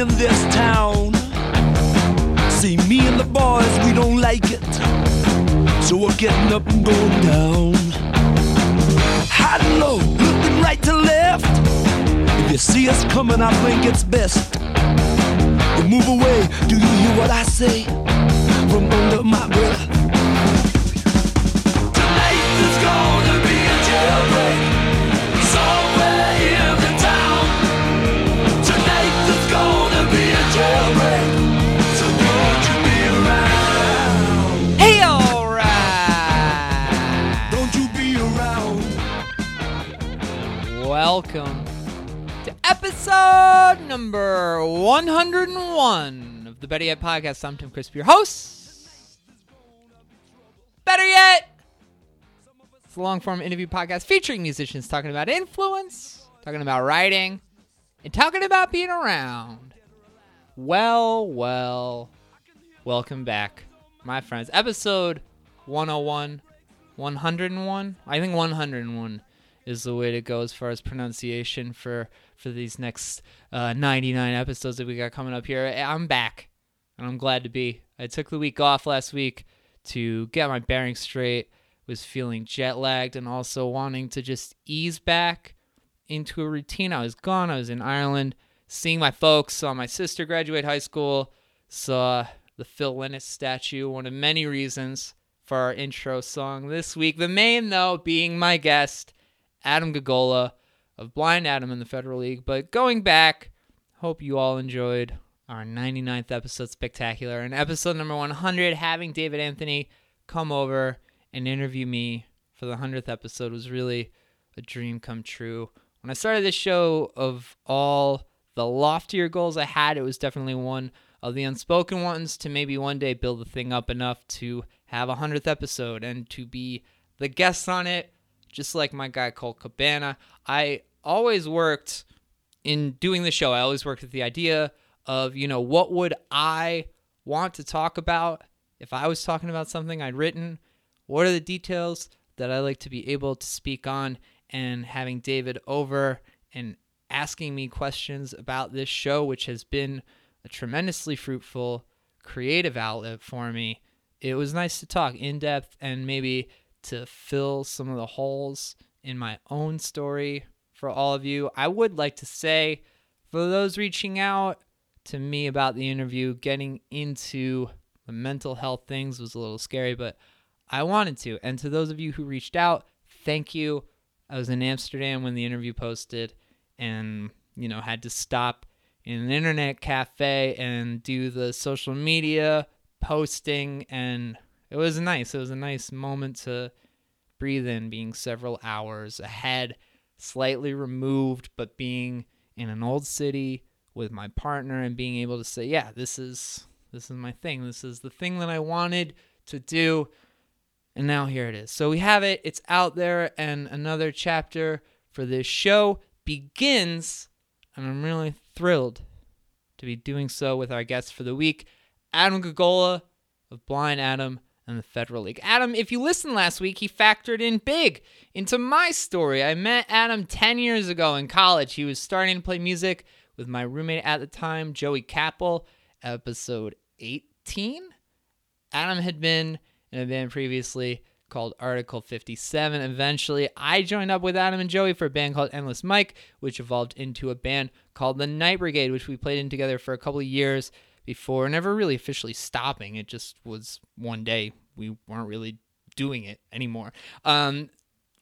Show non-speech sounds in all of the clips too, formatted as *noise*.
in this town. See, me and the boys, we don't like it. So we're getting up and going down. High and low, looking right to left. If you see us coming, I think it's best. You move away, do you hear what I say? From under my breath. Episode number 101 of the Better Yet podcast. I'm Tim Crisp, your host. Better Yet! It's a long form interview podcast featuring musicians talking about influence, talking about writing, and talking about being around. Well, well, welcome back, my friends. Episode 101, 101? I think 101 is the way to go as far as pronunciation for for these next uh, 99 episodes that we got coming up here. I'm back, and I'm glad to be. I took the week off last week to get my bearings straight. Was feeling jet lagged and also wanting to just ease back into a routine. I was gone. I was in Ireland, seeing my folks. Saw my sister graduate high school. Saw the Phil Lynott statue. One of many reasons for our intro song this week. The main, though, being my guest, Adam Gagola of Blind Adam in the Federal League. But going back, hope you all enjoyed our 99th episode spectacular and episode number 100 having David Anthony come over and interview me for the 100th episode was really a dream come true. When I started this show of all the loftier goals I had, it was definitely one of the unspoken ones to maybe one day build the thing up enough to have a 100th episode and to be the guest on it just like my guy Cole Cabana. I always worked in doing the show. I always worked with the idea of, you know, what would I want to talk about if I was talking about something I'd written? What are the details that I like to be able to speak on? And having David over and asking me questions about this show, which has been a tremendously fruitful creative outlet for me. It was nice to talk in depth and maybe to fill some of the holes in my own story for all of you. I would like to say, for those reaching out to me about the interview, getting into the mental health things was a little scary, but I wanted to. And to those of you who reached out, thank you. I was in Amsterdam when the interview posted and, you know, had to stop in an internet cafe and do the social media posting and it was nice. It was a nice moment to breathe in, being several hours ahead, slightly removed, but being in an old city with my partner and being able to say, "Yeah, this is this is my thing. This is the thing that I wanted to do." And now here it is. So we have it. It's out there and another chapter for this show begins, and I'm really thrilled to be doing so with our guest for the week, Adam Gagola of Blind Adam and the Federal League. Adam, if you listened last week, he factored in big into my story. I met Adam 10 years ago in college. He was starting to play music with my roommate at the time, Joey Capel, episode 18. Adam had been in a band previously called Article 57. Eventually, I joined up with Adam and Joey for a band called Endless Mike, which evolved into a band called The Night Brigade, which we played in together for a couple of years before never really officially stopping. It just was one day we weren't really doing it anymore. Um,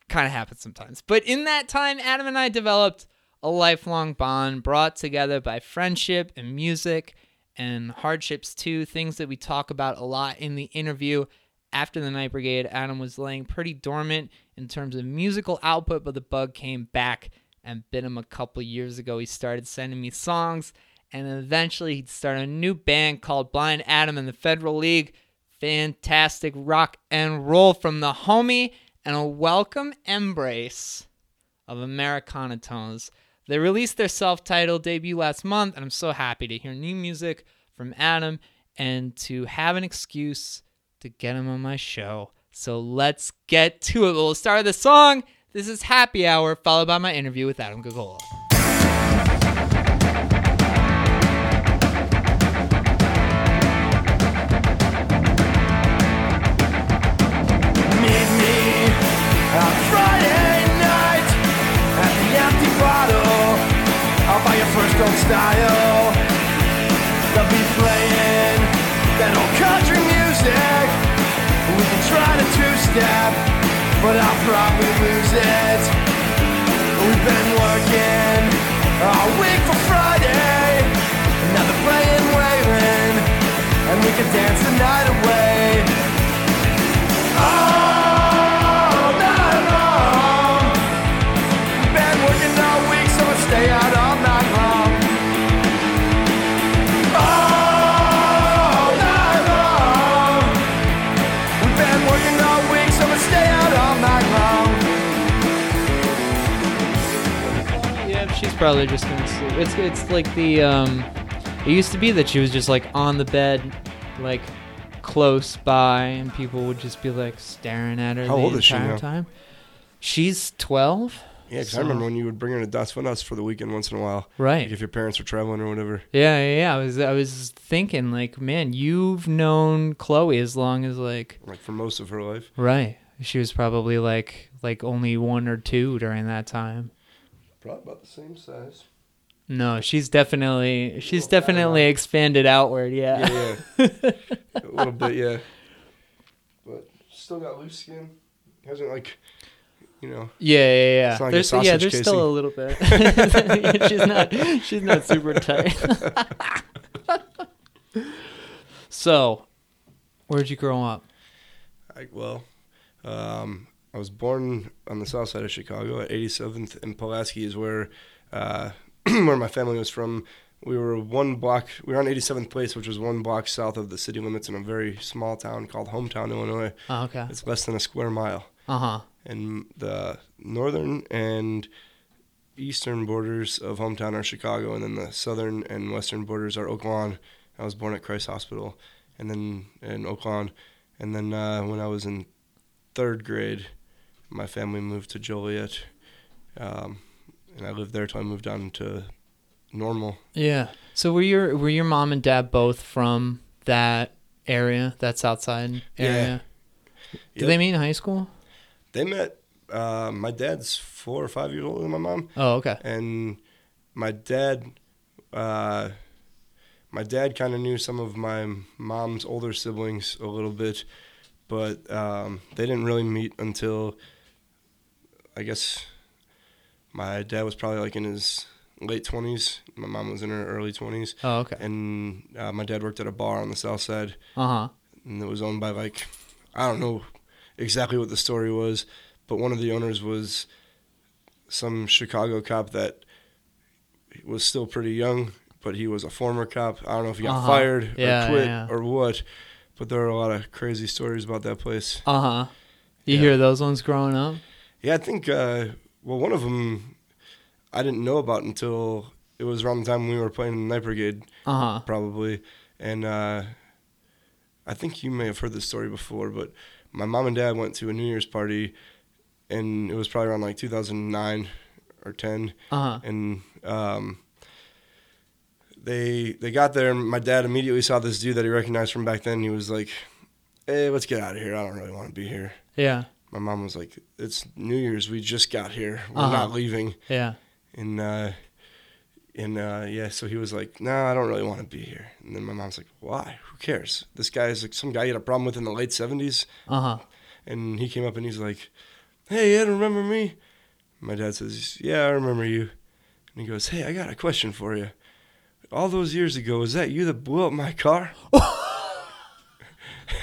kind of happens sometimes. But in that time, Adam and I developed a lifelong bond brought together by friendship and music and hardships too, things that we talk about a lot in the interview. After the Night Brigade, Adam was laying pretty dormant in terms of musical output, but the bug came back and bit him a couple years ago. He started sending me songs, and eventually he'd start a new band called Blind Adam in the Federal League. Fantastic rock and roll from the homie, and a welcome embrace of Americana tones. They released their self titled debut last month, and I'm so happy to hear new music from Adam and to have an excuse to get him on my show. So let's get to it. We'll start with the song. This is Happy Hour, followed by my interview with Adam Gagola. Style. They'll be playing that old country music. We can try to two-step, but I'll probably lose it. We've been working all week for Friday. Now they're playing Waylon, and we can dance the night away. Probably just gonna sleep. It's it's like the um, it used to be that she was just like on the bed, like close by, and people would just be like staring at her How the old is she entire now? time. She's twelve. Yeah, because I remember when you would bring her to Das Fun House for the weekend once in a while. Right. Like if your parents were traveling or whatever. Yeah, yeah, yeah. I was I was thinking like, man, you've known Chloe as long as like Like for most of her life. right. She was probably like like only one or two during that time. Probably about the same size. No, she's definitely she's definitely expanded outward. Yeah. Yeah, yeah. *laughs* a little bit, yeah. But still got loose skin. Hasn't like, you know. Yeah, yeah, yeah. Like there's yeah, there's casing. still a little bit. *laughs* *laughs* She's not she's not super tight. so, where'd you grow up? I, well, um, I was born on the south side of Chicago at 87th, and Pulaski is where uh, *clears throat* where my family was from. We were one block. We were on 87th Place, which was one block south of the city limits in a very small town called Hometown, Illinois. Oh, okay. It's less than a square mile, Uh huh. and the northern and eastern borders of hometown are Chicago, and then the southern and western borders are Oak Lawn. I was born at Christ Hospital, and then in Oak Lawn, and then uh, when I was in third grade, my family moved to Joliet, um, and I lived there till I moved on to Normal. Yeah. So were your were your mom and dad both from that area, that south side area? Did Yep. they meet in high school? They met. Uh, my dad's four or five years older than my mom. Oh, okay. and my dad uh, my dad kind of knew some of my mom's older siblings a little bit but um, they didn't really meet until i guess my dad was probably like in his late 20s my mom was in her early 20s Oh, okay. and uh, my dad worked at a bar on the south side Uh huh. and it was owned by like I don't know exactly what the story was, but one of the owners was some Chicago cop that was still pretty young, but he was a former cop. I don't know if he got Uh-huh. fired Yeah, or quit yeah. or what, but there are a lot of crazy stories about that place. Uh huh. You Yeah. hear those ones growing up? Yeah, I think uh, well one of them I didn't know about until it was around the time we were playing in the Night Brigade Uh huh. probably. And uh, I think you may have heard this story before, but my mom and dad went to a New Year's party, and it was probably around like 2009 or 10, Uh huh. and um, they they got there, and my dad immediately saw this dude that he recognized from back then. He was like, "Hey, let's get out of here. I don't really want to be here." Yeah. My mom was like, "It's New Year's. We just got here. We're Uh-huh. not leaving." Yeah. And uh, and uh, yeah, so he was like, "No, I don't really want to be here." And then my mom's like, "Why? Who cares? This guy is like some guy you had a problem with in the late '70s." Uh huh. And he came up and he's like, "Hey, Ed, remember me?" My dad says, "Yeah, I remember you." And he goes, "Hey, I got a question for you. All those years ago, was that you that blew up my car?" *laughs* *laughs*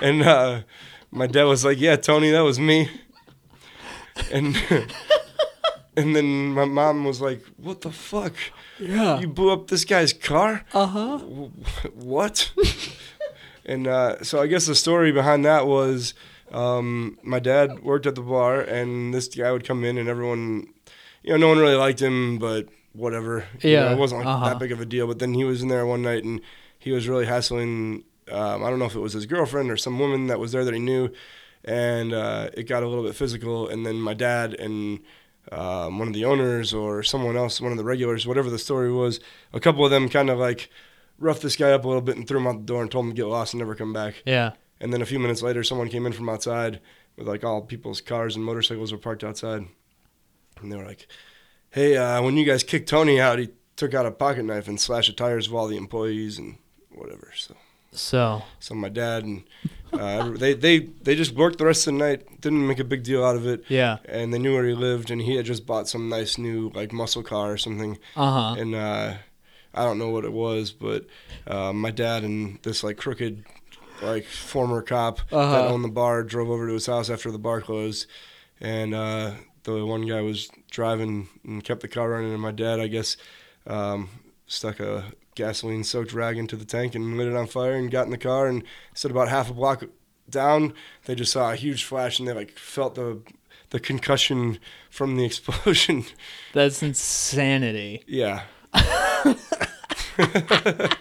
and uh, my dad was like, "Yeah, Tony, that was me." And *laughs* and then my mom was like, "What the fuck? Yeah. You blew up this guy's car?" Uh huh. What? *laughs* and uh, so I guess the story behind that was um, my dad worked at the bar, and this guy would come in, and everyone, you know, no one really liked him, but whatever. You know, Yeah, it wasn't like uh-huh. that big of a deal. But then he was in there one night, and he was really hassling. Um, I don't know if it was his girlfriend or some woman that was there that he knew, and uh, it got a little bit physical. And then my dad and um, one of the owners or someone else, one of the regulars, whatever the story was, a couple of them kind of like roughed this guy up a little bit and threw him out the door and told him to get lost and never come back. Yeah. And then a few minutes later, someone came in from outside with like all people's cars and motorcycles were parked outside, and they were like, "Hey, uh, when you guys kicked Tony out, he took out a pocket knife and slashed the tires of all the employees and whatever. So, So so my dad and uh, they they they just worked the rest of the night. Didn't make a big deal out of it. yeah. And they knew where he lived, and he had just bought some nice new like muscle car or something. Uh huh. And uh, I don't know what it was, but uh, my dad and this like crooked like former cop that Uh-huh. owned the bar drove over to his house after the bar closed, and uh, the one guy was driving and kept the car running, and my dad, I guess, um, stuck a gasoline soaked rag into the tank and lit it on fire and got in the car and said about half a block down. They just saw a huge flash and they like felt the the concussion from the *laughs* explosion. That's insanity. yeah *laughs* *laughs*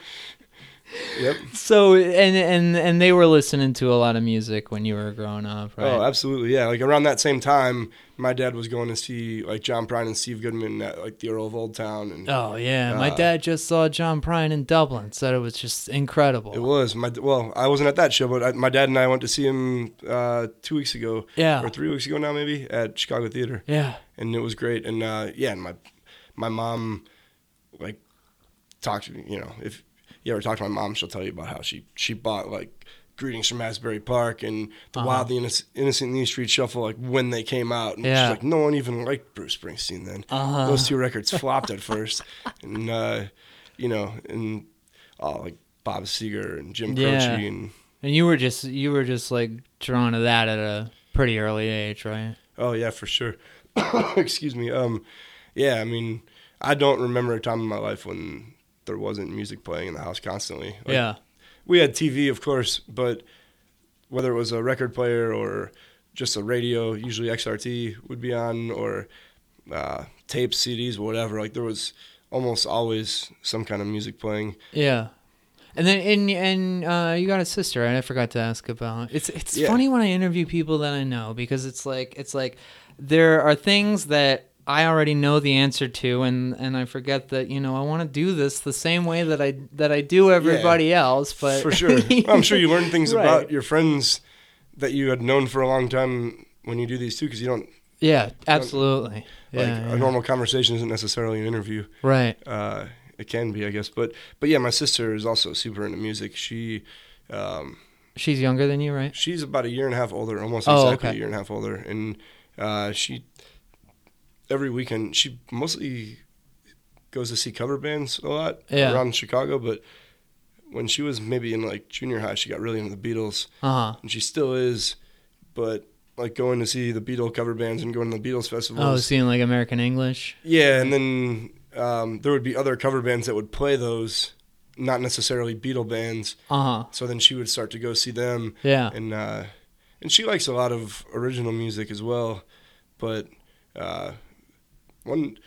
yep So and and and they were listening to a lot of music when you were growing up, right? Oh, absolutely, yeah. Like around that same time, my dad was going to see like John Prine and Steve Goodman at like the Earl of Old Town, and Oh yeah, my Uh, dad just saw John Prine in Dublin. Said it was just incredible. it was my well. I wasn't at that show, but I, my dad and I went to see him uh, two weeks ago, Yeah. or three weeks ago now, maybe at Chicago Theater, yeah. and it was great. And uh, yeah, and my my mom like talked to me. You know, if you ever talk to my mom, she'll tell you about how she she bought like. Greetings from Asbury Park and the Uh-huh. Wild, the Innocent, Knee Street Shuffle, like when they came out, and Yeah. she's like, no one even liked Bruce Springsteen then. Uh-huh. those two records *laughs* flopped at first, and uh, you know, and oh, like Bob Seger and Jim Yeah. Croce, and And you were just you were just like drawn to that at a pretty early age, right? oh yeah, for sure. *coughs* Excuse me. Um, yeah, I mean, I don't remember a time in my life when there wasn't music playing in the house constantly. Like, yeah. we had TV, of course, but whether it was a record player or just a radio, usually XRT would be on, or uh, tapes, CDs, whatever. Like there was almost always some kind of music playing. Yeah. And then and and uh, you got a sister, right? I forgot to ask about. It's it's Yeah. funny when I interview people that I know because it's like it's like there are things that I already know the answer to, and and I forget that you know I want to do this the same way that I that I do everybody else. But for sure. *laughs* Well, I'm sure you learn things Right. about your friends that you had known for a long time when you do these too, because you don't Yeah, absolutely. like Yeah, yeah. a normal conversation isn't necessarily an interview. right. Uh, it can be, I guess, but but yeah, my sister is also super into music. She um, She's younger than you, right? she's about a year and a half older, almost Oh, exactly okay. a year and a half older, and uh, she every weekend she mostly goes to see cover bands a lot Yeah. around Chicago, but. When she was maybe in like junior high, she got really into the Beatles, Uh huh. and she still is, but like going to see the Beatle cover bands and going to the Beatles festival. Oh, festivals. seeing like American English. yeah, and then um, there would be other cover bands that would play those, not necessarily Beatle bands. Uh huh. So then she would start to go see them, Yeah. and uh, and she likes a lot of original music as well. But uh, one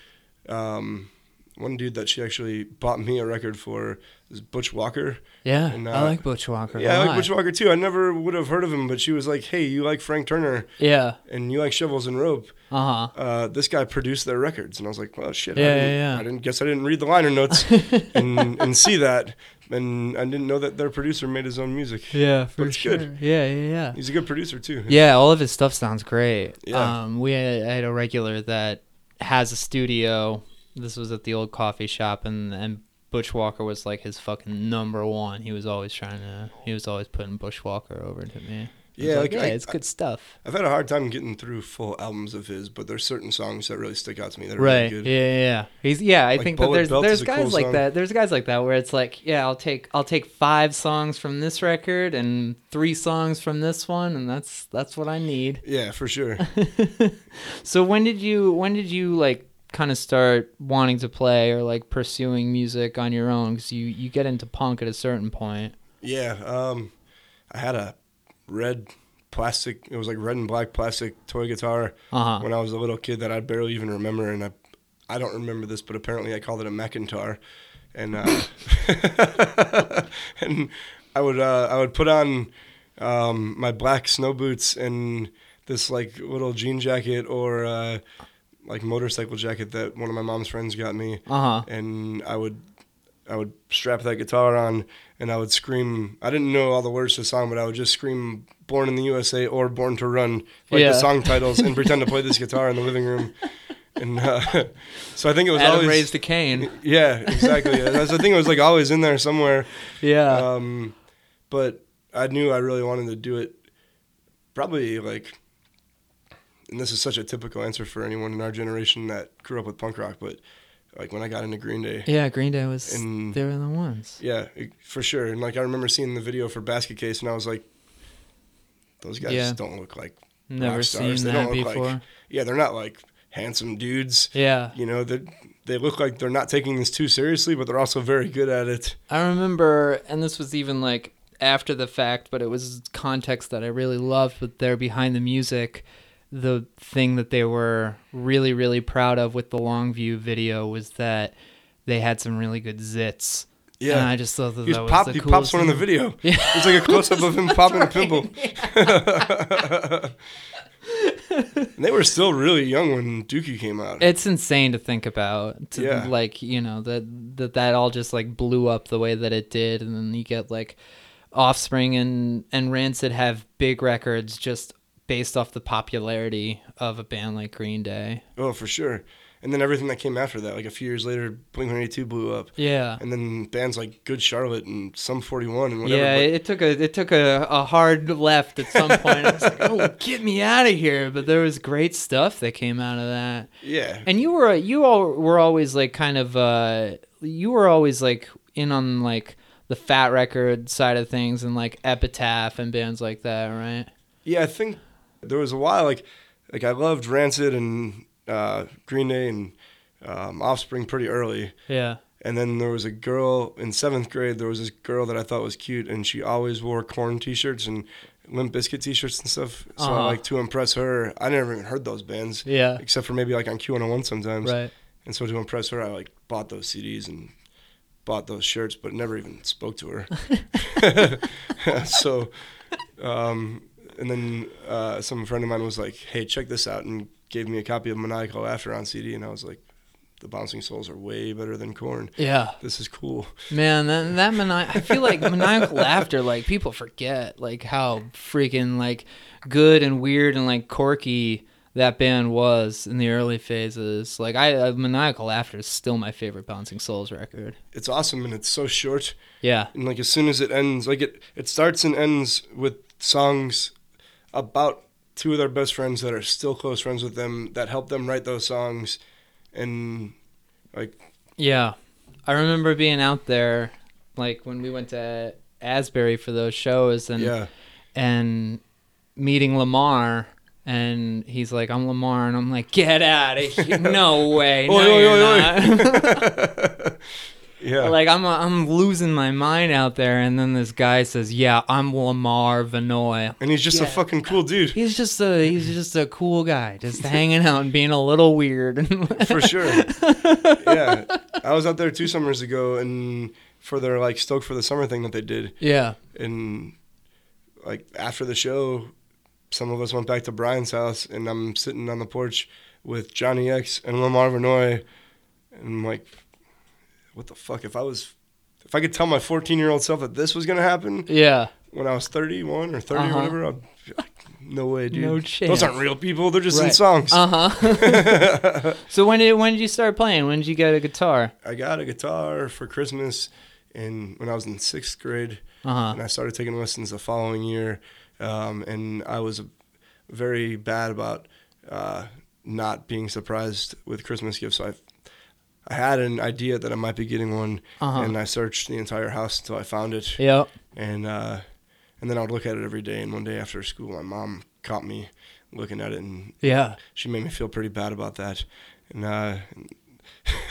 um, one dude that she actually bought me a record for is Butch Walker. Yeah. And, I uh, like Butch Walker. Yeah, I like. Butch Walker too. I never would have heard of him, but she was like, "Hey, you like Frank Turner Yeah. and you like Shovels and Rope." Uh huh. Uh, this guy produced their records, and I was like, "Well, shit, Yeah, I, didn't, yeah, yeah. I didn't guess I didn't read the liner notes *laughs* and and see that, and I didn't know that their producer made his own music. Yeah, for But it's sure. good. Yeah, yeah, yeah. He's a good producer too. Yeah, all of his stuff sounds great. Yeah. Um, we had, I had a regular that has a studio. This was at the old coffee shop, and and Butch Walker was like his fucking number one. He was always trying to. He was always putting Butch Walker over to me. Yeah, like, like, yeah, I- it's good stuff. I've had a hard time getting through full albums of his, but there's certain songs that really stick out to me that are Right. really good. Yeah, yeah, yeah. He's yeah. I Like think that there's Belt there's guys cool like song. that. There's guys like that where it's like, yeah, I'll take I'll take five songs from this record and three songs from this one, and that's that's what I need. Yeah, for sure. *laughs* So when did you when did you like kind of start wanting to play or like pursuing music on your own? Because you you get into punk at a certain point. yeah, um, I had a red plastic. It was like red and black plastic toy guitar Uh huh. when I was a little kid that I barely even remember, and I, I don't remember this, but apparently I called it a Macintar, and uh, *laughs* and I would uh, I would put on um, my black snow boots and this like little jean jacket or uh, like motorcycle jacket that one of my mom's friends got me, Uh huh. and I would I would strap that guitar on and I would scream. I didn't know all the words to the song, but I would just scream "Born in the USA" or "Born to Run" like Yeah. the song titles and pretend to play this guitar in the living room. and uh, *laughs* so I think it was Adam always raised a cane. yeah, exactly. That's the thing. It was like always in there somewhere. Yeah. Um, but I knew I really wanted to do it. Probably like, and this is such a typical answer for anyone in our generation that grew up with punk rock. But like when I got into Green Day, yeah, Green Day was. and- they were the ones. yeah, for sure. And like I remember seeing the video for Basket Case, and I was like, those guys Yeah. don't look like Never rock seen stars. They that don't look like- yeah, they're not like handsome dudes. Yeah. You know, they they look like they're not taking this too seriously, but they're also very good at it. I remember, and this was even like after the fact, but it was context that I really loved. But they're behind the music. The thing that they were really, really proud of with the Longview video was that they had some really good zits. Yeah. and I just thought that, He, was that was pop, the he pops coolest one in the video. Yeah. It's like a close up of him *laughs* popping a pimple. *laughs* And they were still really young when Dookie came out. It's insane to think about. To Yeah. like you know that that that all just like blew up the way that it did, and then you get like Offspring and and Rancid have big records just based off the popularity of a band like Green Day. oh, for sure. And then everything that came after that, like a few years later, Blink 182 blew up. Yeah. And then bands like Good Charlotte and Sum 41 and whatever. Yeah, but- it took a it took a, a hard left at some point. I was like, "Oh, get me out of here!" But there was great stuff that came out of that. yeah. And you were you all were always like kind of uh you were always like in on like the fat record side of things and like Epitaph and bands like that, right? Yeah, I think there was a while like like I loved Rancid and uh, Green Day and um, Offspring pretty early. Yeah. And then there was a girl in seventh grade. There was this girl that I thought was cute, and she always wore Korn T-shirts and Limp Bizkit T-shirts and stuff. So Uh-huh. I like to impress her. I never even heard those bands, Yeah. except for maybe like on Q101 sometimes. Right. And so to impress her, I like bought those CDs and bought those shirts, but never even spoke to her. *laughs* *laughs* so, um, and then uh, some friend of mine was like, "Hey, check this out," and gave me a copy of Maniacal Laughter on CD, and I was like, "The Bouncing Souls are way better than Korn. Yeah. This is cool." Man, that that *laughs* mani- I feel like maniacal Laughter, like people forget like how freaking like good and weird and like quirky that band was in the early phases. Like I uh, maniacal laughter is still my favorite Bouncing Souls record. It's awesome, and it's so short. Yeah. And like as soon as it ends, like it, it starts and ends with songs about two of their best friends that are still close friends with them that helped them write those songs, and like Yeah. I remember being out there like when we went to Asbury for those shows and yeah. and meeting Lamar and he's like, I'm Lamar and I'm like, Get out of here. *laughs* No way. No, Oi, oi, you're oi, oi. not. *laughs* *laughs* Yeah. like I'm uh, I'm losing my mind out there and then this guy says, Yeah, I'm Lamar Vannoy. and he's just a fucking cool dude. He's just a he's just a cool guy, just hanging out and being a little weird. *laughs* For sure. yeah. I was out there two summers ago and for their like Stoke for the Summer thing that they did. yeah. And like after the show, some of us went back to Brian's house and I'm sitting on the porch with Johnny X and Lamar Vannoy. And I'm like, what the fuck? If I was, if I could tell my 14 year old self that this was going to happen Yeah. when I was 31 or 30 Uh-huh. or whatever, I'd be like, no way, dude. No chance. Those aren't real people. They're just in songs. Uh huh. *laughs* so when did when did you start playing? When did you get a guitar? I got a guitar for Christmas in when I was in sixth grade, Uh huh. and I started taking lessons the following year. Um, and I was very bad about uh, not being surprised with Christmas gifts. So I, I had an idea that I might be getting one, Uh-huh. and I searched the entire house until I found it. Yep. And uh, and then I would look at it every day. And one day after school, my mom caught me looking at it, and Yeah. she made me feel pretty bad about that. And uh,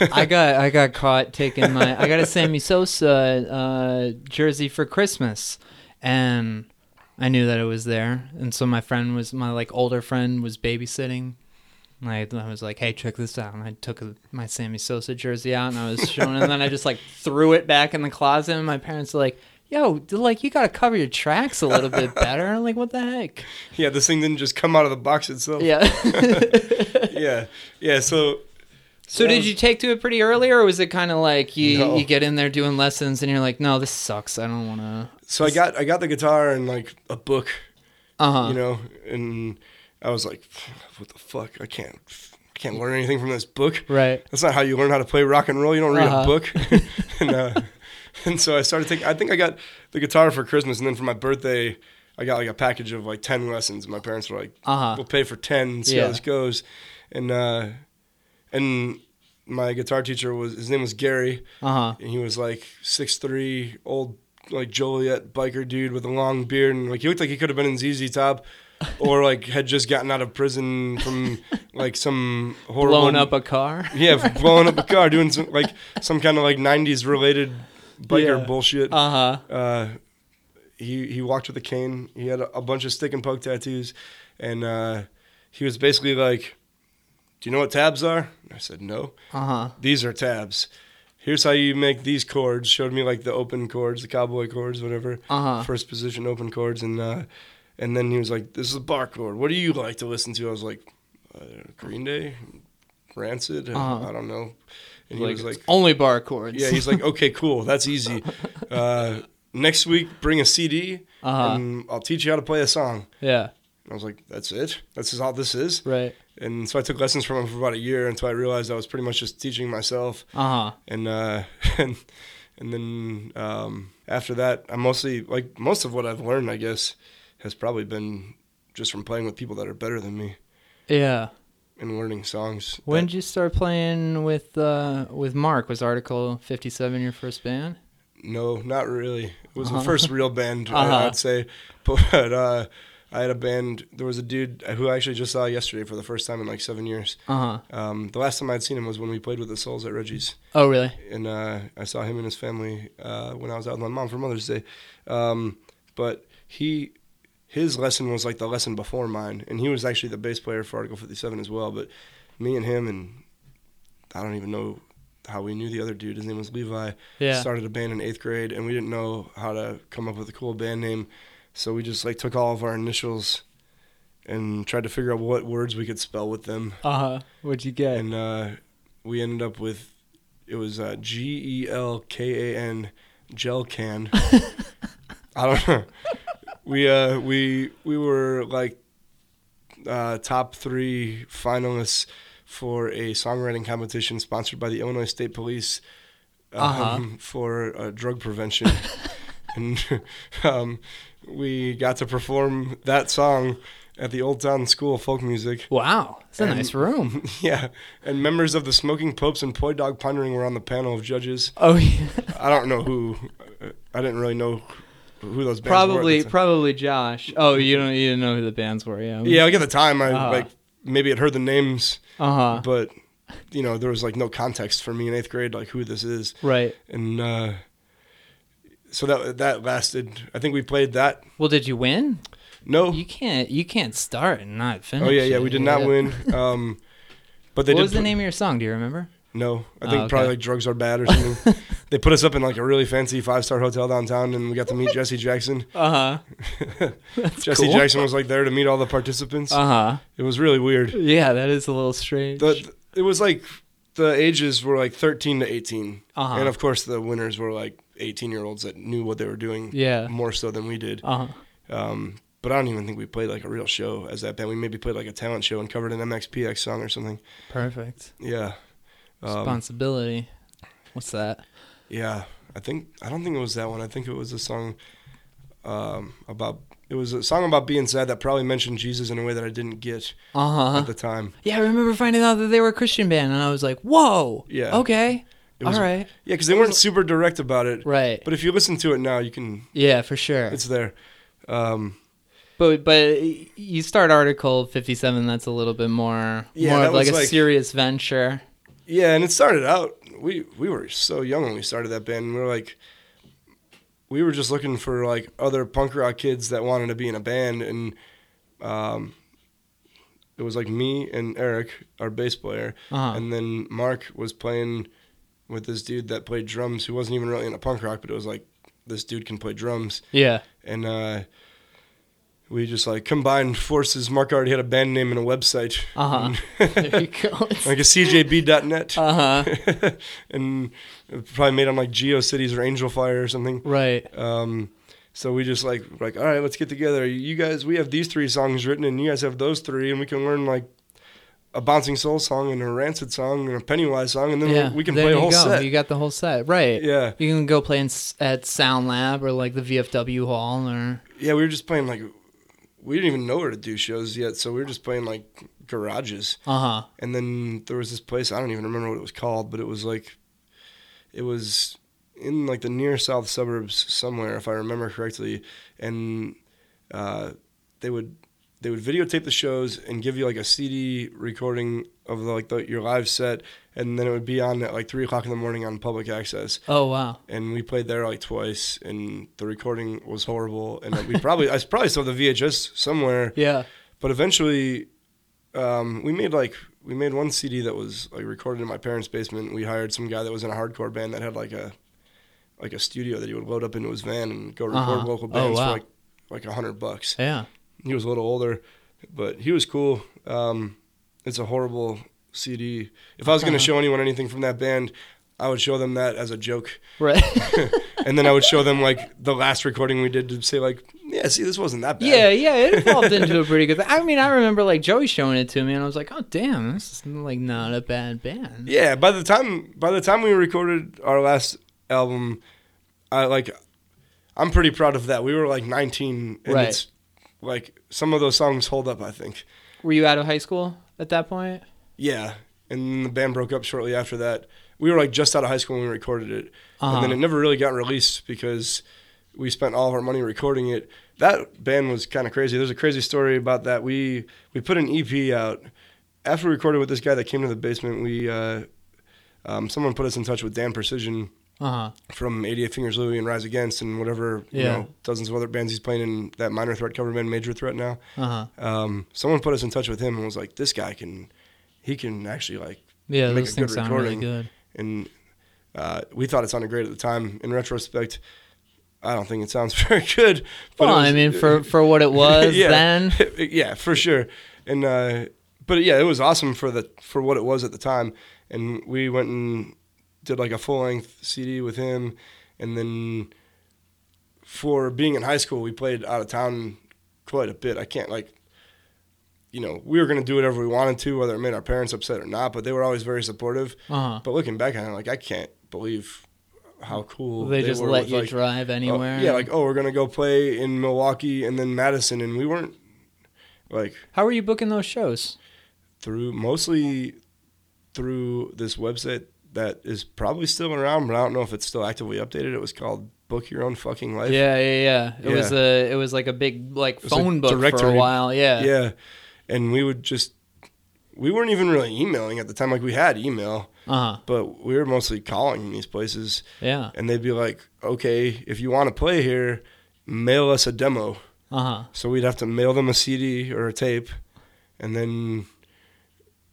*laughs* I got I got caught taking my I got a Sammy Sosa uh, jersey for Christmas, and I knew that it was there, and so my friend was my like older friend was babysitting. And I, was like, "Hey, check this out!" And I took a, my Sammy Sosa jersey out, and I was showing, it, and then I just like *laughs* threw it back in the closet. And my parents were like, "Yo, like you gotta cover your tracks a little bit better." I'm like, "What the heck?" yeah, this thing didn't just come out of the box itself. Yeah. *laughs* yeah, yeah. So, So that did was- you take to it pretty early, or was it kind of like you No. you get in there doing lessons and you're like, no, this sucks. I don't want to. So I got I got the guitar and like a book, Uh huh. you know, and I was like, what the fuck? I can't can't learn anything from this book. Right. That's not how you learn how to play rock and roll. You don't read Uh-huh. a book. *laughs* *laughs* and, uh, and so I started taking. I think I got the guitar for Christmas, and then for my birthday, I got like a package of like ten lessons. My parents were like, Uh-huh. "We'll pay for ten. And see Yeah. how this goes." And uh, and my guitar teacher was his name was Gary, Uh huh. and he was like six three, old like Joliet biker dude with a long beard, and like he looked like he could have been in ZZ Top. Or like had just gotten out of prison from like some horrible Blowing up a car. yeah, *laughs* blowing up a car, doing some like some kind of like '90s related biker Yeah. bullshit. Uh huh. Uh, he he walked with a cane. He had a, a bunch of stick and poke tattoos, and uh, he was basically like, "Do you know what tabs are?" And I said, "No. Uh huh. These are tabs. Here's how you make these chords." Showed me like the open chords, the cowboy chords, whatever, Uh-huh. first position open chords, and uh, and then he was like, "This is a bar chord. What do you like to listen to?" I was like, uh, "Green Day, Rancid. Uh-huh. I don't know." And he was like, only bar chords. yeah, he's like, *laughs* okay, cool, that's easy. Uh, next week, bring a CD, Uh-huh. and I'll teach you how to play a song. yeah. And I was like, that's it. This is all this is. Right. And so I took lessons from him for about a year until I realized I was pretty much just teaching myself. Uh huh. And uh, *laughs* and and then um, after that, I mostly like most of what I've learned, I guess, has probably been just from playing with people that are better than me Yeah. and learning songs. When did you start playing with uh with Mark? Was Article Fifty Seven your first band? No, not really. It was Uh-huh. the first real band *laughs* Uh-huh. I, I'd say. *laughs* But uh, I had a band. There was a dude who I actually just saw yesterday for the first time in like seven years. Uh huh. Um, the last time I'd seen him was when we played with the Souls at Reggie's, Oh really? and uh, I saw him and his family uh, when I was out with my mom for Mother's Day. Um, but he, his lesson was like the lesson before mine, and he was actually the bass player for Article Fifty Seven as well. But me and him and I don't even know how we knew the other dude. His name was Levi Yeah. started a band in eighth grade and we didn't know how to come up with a cool band name so we just like took all of our initials and tried to figure out what words we could spell with them Uh huh. What'd you get? and uh, we ended up with it was uh, g-e-l-k-a-n gel can *laughs* i don't know we uh we we were like uh, top three finalists for a songwriting competition sponsored by the Illinois State Police um, Uh-huh. for uh, drug prevention, *laughs* and um, we got to perform that song at the Old Town School of Folk Music. wow, it's a And- nice room. *laughs* Yeah, and members of the Smoking Popes and Poi Dog Pondering were on the panel of judges. Oh yeah. I don't know who. I didn't really know who those bands probably time. probably Josh. Oh, you don't you didn't know who the bands were? Yeah. Yeah, like at the time, I Uh-huh. like maybe had heard the names, Uh huh. but you know there was like no context for me in eighth grade, like who this is, Right. and uh, so that that lasted. I think we played that. Well, did you win? No, You can't you can't start and not finish. oh yeah, yeah, we did not win. *laughs* Um, but they What was the put- name of your song? Do you remember? No, I Oh, think okay. probably like drugs are bad or something. *laughs* they put us up in like a really fancy five star hotel downtown, and we got to meet *laughs* Jesse Jackson. *laughs* Uh huh. Jesse cool. Jackson was like there to meet all the participants. Uh huh. it was really weird. Yeah, that is a little strange. The, it was like the ages were like 13 to 18, Uh-huh. and of course the winners were like 18 year olds that knew what they were doing. Yeah. more so than we did. Uh huh. Um, but I don't even think we played like a real show as that band. We maybe played like a talent show and covered an MXPX song or something. Perfect. Yeah. Um, Responsibility. What's that? Yeah, I think I don't think it was that one. I think it was a song um, about it was a song about being sad that probably mentioned Jesus in a way that I didn't get Uh huh. at the time. Yeah, I remember finding out that they were a Christian band, and I was like, "Whoa, Yeah. okay, was, all right, Yeah, because they weren't super direct about it. right, But if you listen to it now, you can. yeah, for sure." It's there. Um, But but you start Article Fifty Seven. That's a little bit more Yeah, more of like a like- serious venture. Yeah, and it started out. We we were so young when we started that band. We were like, we were just looking for like other punk rock kids that wanted to be in a band, and um, it was like me and Eric, our bass player, Uh-huh. and then Mark was playing with this dude that played drums, who wasn't even really in a punk rock, but it was like this dude can play drums, Yeah. and uh, we just like combined forces. Mark already had a band name and a website, Uh huh. *laughs* there you go. *laughs* like a CJB.net, *laughs* Uh huh. and probably made on like GeoCities or Angelfire or something. Right. Um, so we just like like all right, let's get together. You guys, we have these three songs written, and you guys have those three, and we can learn like a bouncing soul song and a rancid song and a Pennywise song, and then yeah, we can play a whole go. set. You got the whole set, right? Yeah. You can go play in, s- at Sound Lab or like the VFW hall or Yeah, we were just playing like we didn't even know where to do shows yet, so we were just playing like garages. uh huh. And then there was this place I don't even remember what it was called, but it was like it was in like the near south suburbs somewhere, if I remember correctly. And uh, they would they would videotape the shows and give you like a CD recording of the, like the, your live set, and then it would be on at like three o'clock in the morning on public access. Oh wow. And we played there like twice, and the recording was horrible. And we probably *laughs* I probably saw the VHS somewhere, Yeah. but eventually um, we made like we made one CD that was like recorded in my parents' basement. We hired some guy that was in a hardcore band that had like a like a studio that he would load up into his van and go record Uh-huh. local Oh, bands wow. for like like a hundred bucks. Yeah. He was a little older, but he was cool. Um, it's a horrible CD. If I was going to Uh-huh. show anyone anything from that band, I would show them that as a joke, Right. *laughs* and then I would show them like the last recording we did to say like, yeah, see, this wasn't that bad. yeah, yeah. It evolved into a pretty good. *laughs* Thing. I mean, I remember like Joey showing it to me, and I was like, "Oh, damn, this is like not a bad band." Yeah, by the time by the time we recorded our last album, I like I'm pretty proud of that. We were like 19 and Right. it's like some of those songs hold up, I think. Were you out of high school at that point? Yeah, and the band broke up shortly after that. We were like just out of high school when we recorded it. Uh-huh. And then it never really got released because we spent all of our money recording it. That band was kind of crazy. There's a crazy story about that. We we put an EP out after we recorded with this guy that came to the basement. We uh, um, someone put us in touch with Dan Precision Uh huh. from 88 Fingers Louie and Rise Against and whatever you Yeah. know dozens of other bands he's playing in that minor threat cover band Major Threat now. Uh huh. Um, someone put us in touch with him and was like, this guy can he can actually like Yeah, Make a good sound really recording. good. and uh, we thought it sounded great at the time. In retrospect, I don't think it sounds *laughs* very good. But Well, was- I mean, *laughs* for for what it *laughs* was yeah, then. yeah, for sure. And uh, but yeah, it was awesome for the for what it was at the time. And we went and did like a full length CD with him, and then for being in high school, we played out of town quite a bit. I can't like. You know, we were gonna do whatever we wanted to, whether it made our parents upset or not. But they were always very supportive. Uh huh. But looking back on it, like I can't believe how cool They just were let with, you like, drive oh, anywhere. yeah, like oh, we're gonna go play in Milwaukee and then Madison, and we weren't like How were you booking those shows? through mostly through this website that is probably still around, but I don't know if it's still actively updated. It was called Book Your Own Fucking Life. Yeah, yeah, yeah. It was a it was like a big like was like phone book for a while. Yeah. yeah, and we would just we weren't even really emailing at the time. Like we had email, Uh huh. but we were mostly calling these places. Yeah. and they'd be like, "Okay, if you want to play here, mail us a demo." Uh huh. So we'd have to mail them a CD or a tape, and then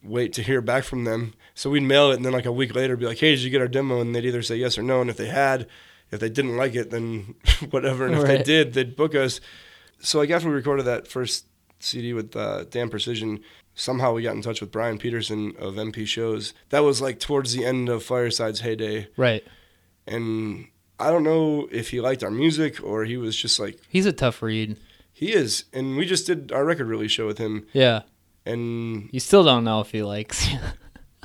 wait to hear back from them. So we'd mail it, and then like a week later, be like, "Hey, did you get our demo?" And they'd either say yes or no. And if they had, if they didn't like it, then *laughs* whatever. And if they did, they'd book us. So like after we recorded that first CD with uh, Dan Precision, somehow we got in touch with Brian Peterson of MP Shows. That was like towards the end of Fireside's heyday Right. and I don't know if he liked our music or he was just like He's a tough read. he is. And we just did our record release show with him, Yeah. and You still don't know if he likes. *laughs*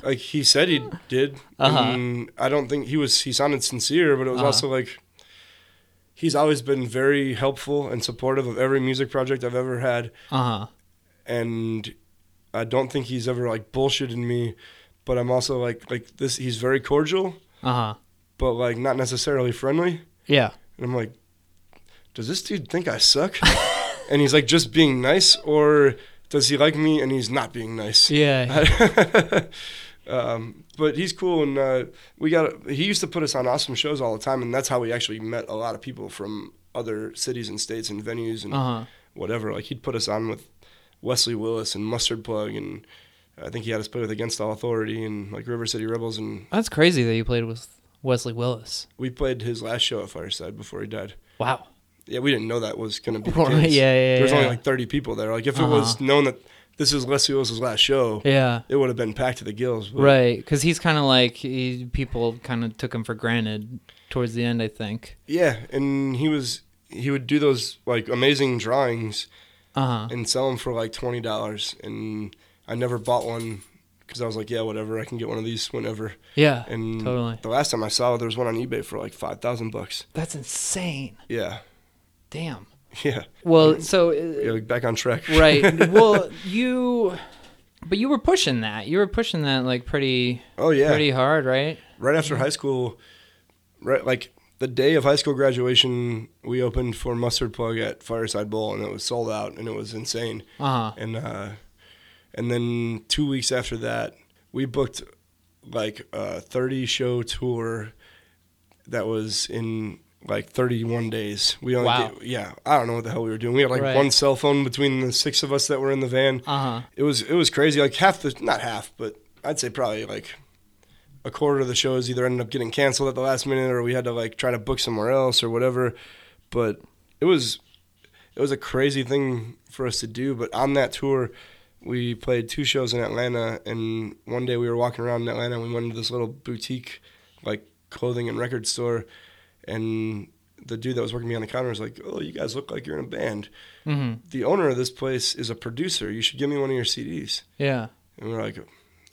like he said he did. Uh-huh. And I don't think he was. He sounded sincere, but it was Uh-huh. also like he's always been very helpful and supportive of every music project I've ever had, uh huh. and I don't think he's ever like bullshitted me. But I'm also like like this. He's very cordial, Uh huh. but like not necessarily friendly. Yeah. And I'm like, does this dude think I suck? *laughs* and he's like, just being nice, or does he like me and he's not being nice? Yeah. *laughs* *laughs* um, but he's cool, and uh, we got. He used to put us on awesome shows all the time, and that's how we actually met a lot of people from other cities and states and venues and Uh huh. whatever. Like he'd put us on with Wesley Willis and Mustard Plug, and I think he had us play with Against All Authority and like River City Rebels, and That's crazy that you played with Wesley Willis. we played his last show at Fireside before he died. Wow. Yeah, we didn't know that was going to be the *laughs* case. yeah, yeah, There's only like 30 people there. Like if it Uh-huh. was known that this is Les Willis's last show, Yeah. it would have been packed to the gills. but- Right, because he's kind of like he, people kind of took him for granted towards the end. I think. Yeah, and he was he would do those like amazing drawings Uh huh. and sell them for like twenty dollars, and I never bought one because I was like, yeah, whatever, I can get one of these whenever. Yeah. And Totally. the last time I saw it, there was one on eBay for like five thousand bucks. That's insane. Yeah, Damn. Yeah, Well, so uh, yeah. Back on track. right. *laughs* Well, you, but you were pushing that. You were pushing that like pretty, oh yeah. pretty hard, right? right after high school, right like the day of high school graduation, we opened for Mustard Plug at Fireside Bowl, and it was sold out, and it was insane. Uh huh. And uh, and then two weeks after that, we booked like a thirty show tour that was in like 31 days. We only Wow. did, yeah, I don't know what the hell we were doing. We had like Right. one cell phone between the six of us that were in the van. Uh huh. It was it was crazy. Like half the not half, but I'd say probably like a quarter of the shows either ended up getting canceled at the last minute or we had to like try to book somewhere else or whatever. But it was it was a crazy thing for us to do. But on that tour, we played two shows in Atlanta, and one day we were walking around in Atlanta. and We went into this little boutique, like clothing and record store, and the dude that was working behind the counter was like, "Oh, you guys look like you're in a band." Mm-hmm. The owner of this place is a producer. You should give me one of your CDs. Yeah. And we're like,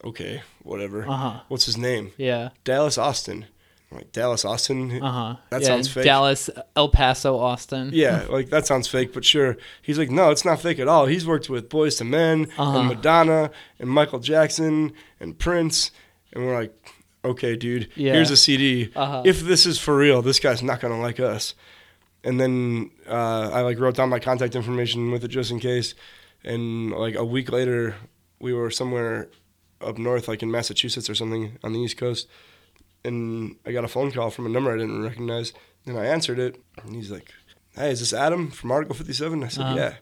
okay, whatever. Uh huh. What's his name? Yeah. Dallas Austin. I'm like Dallas Austin. Uh huh. That yeah, sounds fake. Dallas, El Paso, Austin. Yeah, like that sounds fake, but sure. He's like, no, it's not fake at all. He's worked with Boyz II Men Uh-huh. and Madonna and Michael Jackson and Prince, and we're like, okay, dude, Yeah. here's a CD. Uh-huh. If this is for real, this guy's not gonna like us. And then uh, I like wrote down my contact information with it just in case. And like a week later, we were somewhere up north, like in Massachusetts or something on the East Coast, and I got a phone call from a number I didn't recognize. And I answered it, and he's like, "Hey, is this Adam from Article 57?" I said, Uh-huh. "Yeah."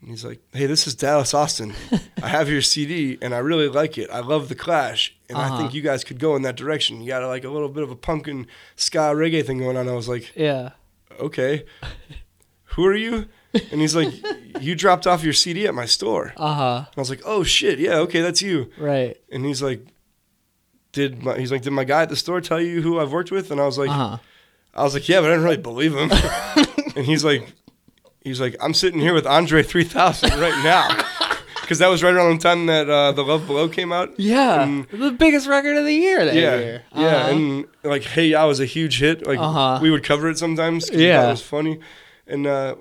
And he's like, "Hey, this is Dallas Austin. I have your CD, and I really like it. I love the Clash, and I Uh-huh. think you guys could go in that direction. You got like a little bit of a punk and ska reggae thing going on." I was like, Yeah. "Okay, who are you?" And he's like, *laughs* "You dropped off your CD at my store." Uh huh. I was like, "Oh shit, yeah, okay, that's you." Right. And he's like, "Did my he's like, did my guy at the store tell you who I've worked with?" And I was like, Uh huh. I was like, "Yeah, but I didn't really believe him." *laughs* and he's like, he's like, "I'm sitting here with Andre 3000 right now." *laughs* Because that was right around the time that uh, the Love Below came out. Yeah. And- the biggest record of the year that yeah, year. yeah, Uh-huh. and like, Hey Ya, was a huge hit. Like, Uh-huh. we would cover it sometimes. Yeah. it was funny, and uh,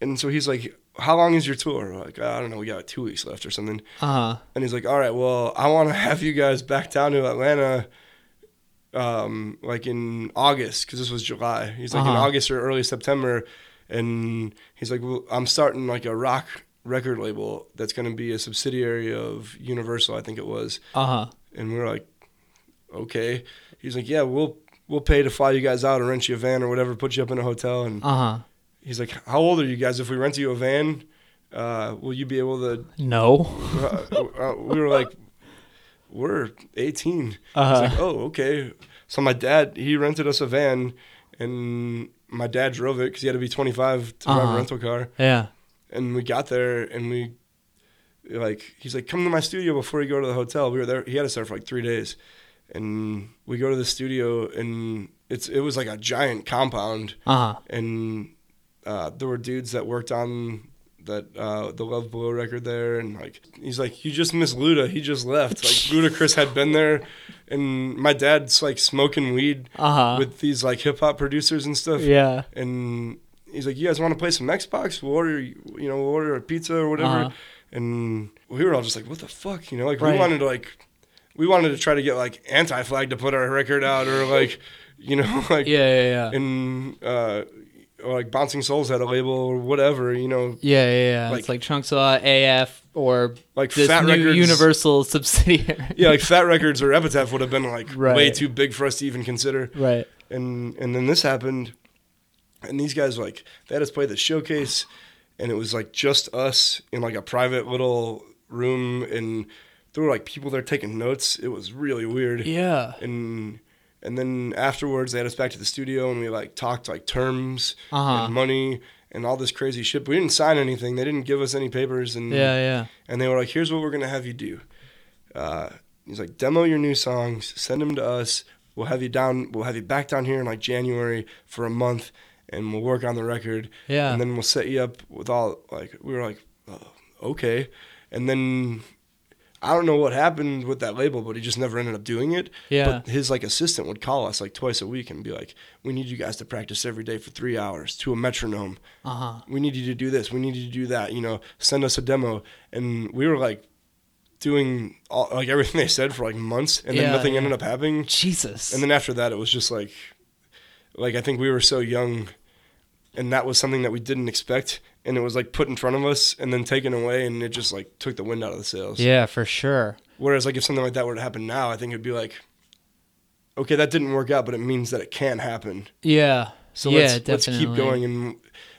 and so he's like, "How long is your tour?" We're like, I don't know, we got two weeks left or something. Uh-huh. And he's like, "All right, well, I want to have you guys back down to Atlanta, um, like in August, because this was July. He's like in Uh-huh. August or early September, and he's like, well, I'm starting like a rock record label that's going to be a subsidiary of Universal, I think it was." Uh-huh. And we are like, "Okay." He's like, "Yeah, we'll we'll pay to fly you guys out or rent you a van or whatever, put you up in a hotel." And Uh-huh. he's like, "How old are you guys? If we rent you a van, uh, will you be able to No. *laughs* uh, uh, we were like, we're 18. Uh-huh. He's like, oh, okay. So my dad, he rented us a van, and my dad drove it because he had to be 25 to drive Uh-huh. a rental car. Yeah. And we got there, and we, like, he's like, come to my studio before you go to the hotel. We were there. He had us there for like three days, and we go to the studio, and it's it was like a giant compound Uh-huh. and uh, there were dudes that worked on that uh, the Love Below record there, and like he's like, you just missed Luda. He just left. Like Ludacris had been there, and my dad's like smoking weed Uh-huh. with these like hip hop producers and stuff. yeah. And he's like, you guys want to play some Xbox? We'll order, you know, we'll order a pizza or whatever. Uh-huh. And we were all just like, what the fuck, you know? Like Right. we wanted to like, we wanted to try to get like Anti Flag to put our record out or like, you know, *laughs* like Yeah, yeah, yeah. and uh, or like Bouncing Souls had a label or whatever, you know, yeah, yeah, yeah. like- it's like Chunksaw, AF, or like this Fat new Records. Universal *laughs* subsidiary. Yeah, like Fat Records or Epitaph would have been like Right. way too big for us to even consider. right. And and then this happened, and these guys like they had us play the showcase, and it was like just us in like a private little room, and there were like people there taking notes. It was really weird. Yeah. and and then afterwards they had us back to the studio and we like talked like terms Uh-huh. and money and all this crazy shit. But we didn't sign anything. They didn't give us any papers and Yeah, yeah. and they were like, "Here's what we're gonna have you do." Uh, he's like, "Demo your new songs, send them to us. We'll have you down. We'll have you back down here in like January for a month, and we'll work on the record. Yeah. and then we'll set you up with all like we were like, oh, okay, and then I don't know what happened with that label, but he just never ended up doing it. Yeah. But his like assistant would call us like twice a week and be like, "We need you guys to practice every day for three hours to a metronome. Uh huh. We need you to do this. We need you to do that. You know, send us a demo." And we were like doing all, like *laughs* everything they said for like months, and Yeah, then nothing yeah. ended up happening. Jesus. And then after that, it was just like, like I think we were so young, and that was something that we didn't expect, and it was like put in front of us and then taken away, and it just like took the wind out of the sails. yeah, for sure. Whereas like if something like that were to happen now, I think it'd be like, okay, that didn't work out, but it means that it can happen. Yeah. So yeah, let's let's keep going. And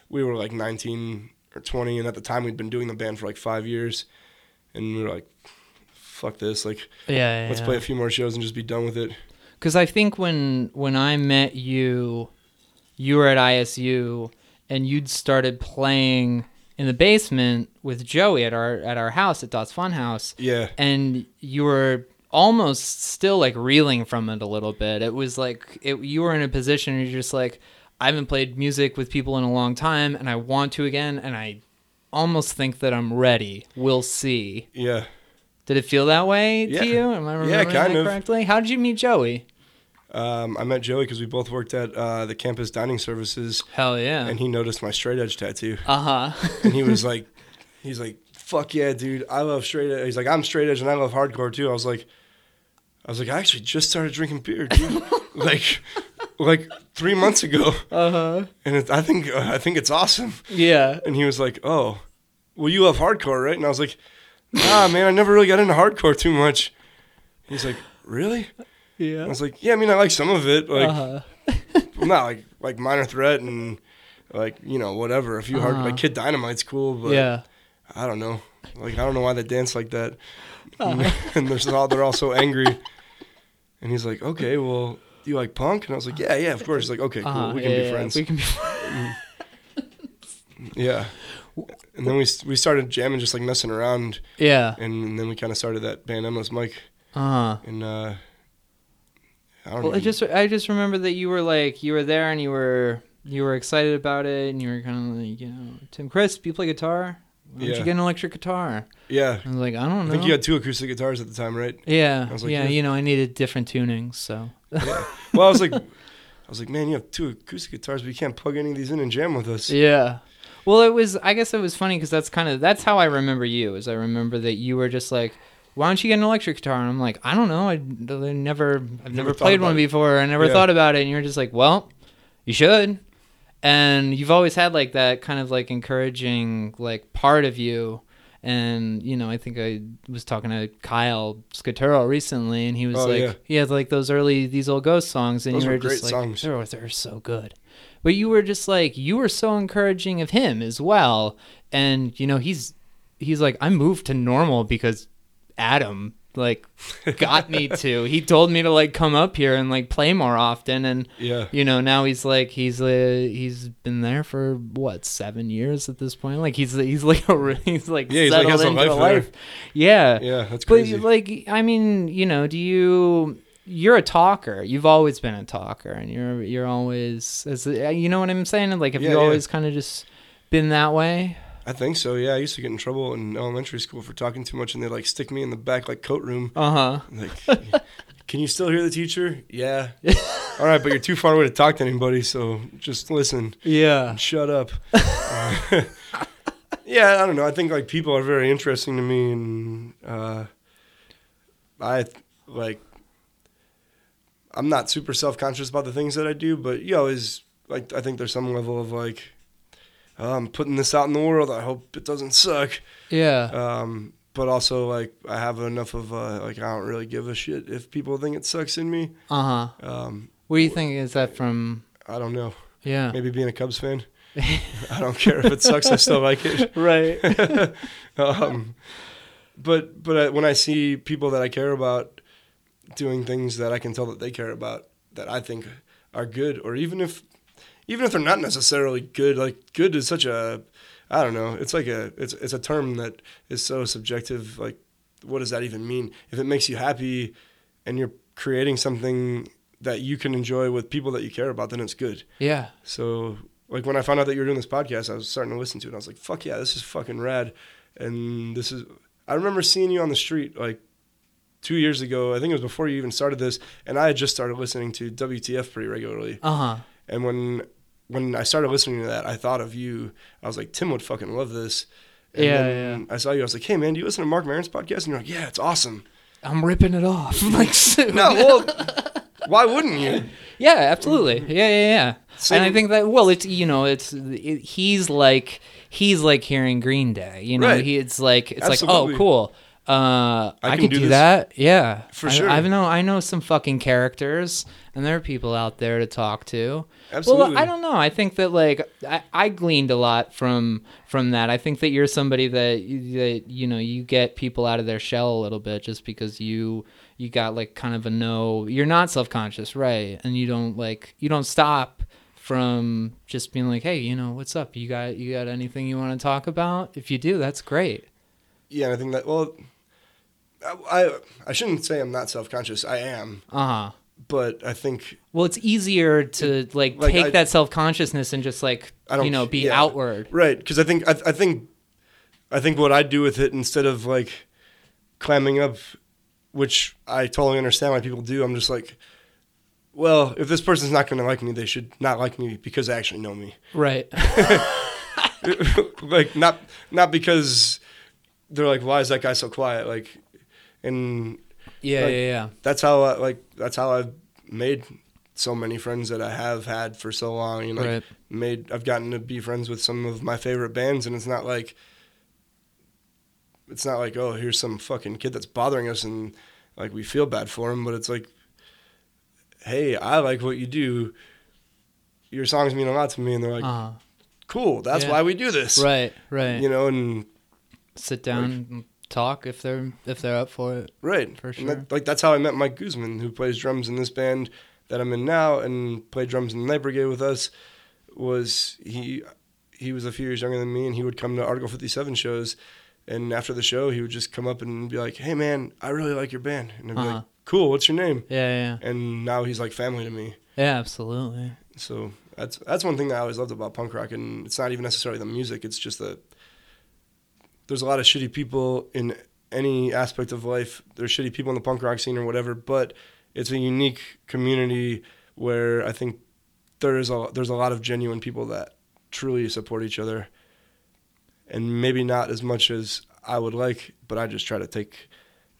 we were like 19 or 20, and at the time we'd been doing the band for like five years, and we were like, fuck this, like Yeah. let's play a few more shows and just be done with it. Because I think when when I met you, you were at ISU, and you'd started playing in the basement with Joey at our at our house at Dot's Fun House, Yeah. and you were almost still like reeling from it a little bit. It was like it, you were in a position where you're just like, I haven't played music with people in a long time, and I want to again, and I almost think that I'm ready. We'll see. Yeah. Did it feel that way Yeah. to you? Am I remembering kind that of. correctly? How did you meet Joey? Um, I met Joey because we both worked at uh, the campus dining services, Hell yeah. and he noticed my straight edge tattoo, Uh huh. and he was *laughs* like, he's like, "Fuck yeah, dude! I love straight edge." He's like, "I'm straight edge and I love hardcore too." I was like, I was like, I actually just started drinking beer, dude, *laughs* like, like three months ago, Uh huh. and it, I think uh, I think it's awesome. Yeah. And he was like, "Oh, well, you love hardcore, right?" And I was like, "Nah, man, I never really got into hardcore too much." He's like, "Really?" I Yeah. was like, "Yeah, I mean, I like some of it, like." Uh-huh. *laughs* not like like minor threat and like you know whatever. A few hard Uh-huh. like Kid Dynamite's cool, but Yeah. I don't know. Like I don't know why they dance like that. Uh-huh. and they're *laughs* all they're all so angry. And he's like, okay, well, do you like punk? And I was like, yeah, yeah, of course. He's like, okay, cool, Uh-huh. we can Yeah, be yeah, friends. We can be. *laughs* yeah. And then we we started jamming, just like messing around, yeah. and then we kind of started that band Endless Mike, Uh huh. and uh, I don't Well, know. I just I just remember that you were like you were there and you were you were excited about it and you were kind of like you know Tim Crisp, you play guitar. Why don't Yeah. you get an electric guitar? yeah. I was like, I don't know. I think you had two acoustic guitars at the time, right? yeah, I was like, yeah. yeah. You know, I needed different tunings, so Yeah. Well, I was like, I was like, man, you have two acoustic guitars, but you can't plug any of these in and jam with us. Yeah. Well, it was. I guess it was funny because that's kind of that's how I remember you. Is I remember that you were just like, "Why don't you get an electric guitar?" And I'm like, "I don't know. I, I never, I've never, thought played one it." before. I never Yeah. thought about it." And you're just like, "Well, you should." And you've always had like that kind of like encouraging like part of you. And you know, I think I was talking to Kyle Scaturo recently, and he was Oh, like, yeah. he had like those early these old ghost songs, and Those you were were just great like, songs. they're, they're so good but you were just like you were so encouraging of him as well and you know he's he's like i moved to normal because adam like *laughs* got me to he told me to like come up here and like play more often and Yeah. you know now he's like he's uh, he's been there for what seven years at this point like he's he's like *laughs* a, he's like Yeah, he's like, settled a into life a there. life yeah Yeah, that's crazy. but like, I mean, you know, do you? You're a talker. You've always been a talker, and you're you're always, as you know what I'm saying. Like, have Yeah, you yeah. always kind of just been that way? I think so. Yeah, I used to get in trouble in elementary school for talking too much, and they like stick me in the back like coat room. Uh huh. Like, *laughs* can you still hear the teacher? Yeah. *laughs* All right, but you're too far away to talk to anybody, so just listen. Yeah. Shut up. *laughs* yeah, I don't know. I think like people are very interesting to me, and uh, I like. I'm not super self conscious about the things that I do, but you always like. I think there's some level of like, I'm putting this out in the world. I hope it doesn't suck. Yeah. Um, but also like I have enough of uh, like I don't really give a shit if people think it sucks in me. Uh huh. Um, What do you think? Is that from? I don't know. Yeah. Maybe being a Cubs fan. *laughs* I don't care if it sucks. I still like it. *laughs* Right. *laughs* um, but but I, when I see people that I care about doing things that I can tell that they care about that I think are good, or even if even if they're not necessarily good, like good is such a I don't know. It's like a it's it's a term that is so subjective. Like, what does that even mean? If it makes you happy, and you're creating something that you can enjoy with people that you care about, then it's good. yeah. So like when I found out that you were doing this podcast, I was starting to listen to it. And I was like, fuck yeah, this is fucking rad. And this is I remember seeing you on the street like two years ago. I think it was before you even started this, and I had just started listening to WTF pretty regularly. Uh huh. And when when I started listening to that, I thought of you. I was like, Tim would fucking love this. And Yeah, then I saw you. I was like, Hey man, do you listen to Marc Maron's podcast? And you're like, Yeah, it's awesome. I'm ripping it off. *laughs* like soon. *laughs* No, well, why wouldn't you? Yeah, absolutely. Yeah, yeah, yeah. Same- And I think that well, it's you know, it's it, he's like he's like hearing Green Day. You know, Right. he it's like it's Absolutely. like oh cool. Uh, I, can could do do, that. Yeah, For I, sure. I know I know some fucking characters, and there are people out there to talk to. Absolutely. Well, I don't know. I think that like I, I gleaned a lot from from that. I think that you're somebody that you- that you know you get people out of their shell a little bit just because you you got like kind of a no. You're not self conscious, right? And you don't like you don't stop from just being like, hey, you know, what's up? You got you got anything you want to talk about? If you do, that's great. Yeah, I think that well, I I, shouldn't say I'm not self conscious. I am, Uh huh. but I think Well, it's easier to like, like, take I- that self consciousness and just like I don't you know be yeah. outward. right because I think I, I think I think what I do with it instead of like clamming up, which I totally understand why people do. I'm just like, well, if this person's not going to like me, they should not like me because they actually know me. Right. *laughs* like not not because they're like, why is that guy so quiet? Like, and Yeah, Like- yeah, yeah. that's how I, like that's how I've made so many friends that I have had for so long. You know, like, Right. made I've gotten to be friends with some of my favorite bands, and it's not like it's not like oh here's some fucking kid that's bothering us and like we feel bad for him, but it's like hey I like what you do. Your songs mean a lot to me, and they're like, Uh-huh. cool. That's Yeah. why we do this, Right, right. You know, and Sit down and talk if they're if they're up for it. Right. For sure. that, like that's how I met Mike Guzman, who plays drums in this band that I'm in now, and played drums in the Night Brigade with us. Was he? He was a few years younger than me, and he would come to Article 57 shows. And after the show, he would just come up and be like, "Hey, man, I really like your band." And I'd be Uh-huh. like, "Cool, what's your name?" Yeah, yeah, And now he's like family to me. yeah. Absolutely. So that's that's one thing that I always loved about punk rock, and it's not even necessarily the music. It's just that there's a lot of shitty people in any aspect of life. There's shitty people in the punk rock scene or whatever, but it's a unique community where I think there is a there's a lot of genuine people that truly support each other, and maybe not as much as I would like, but I just try to take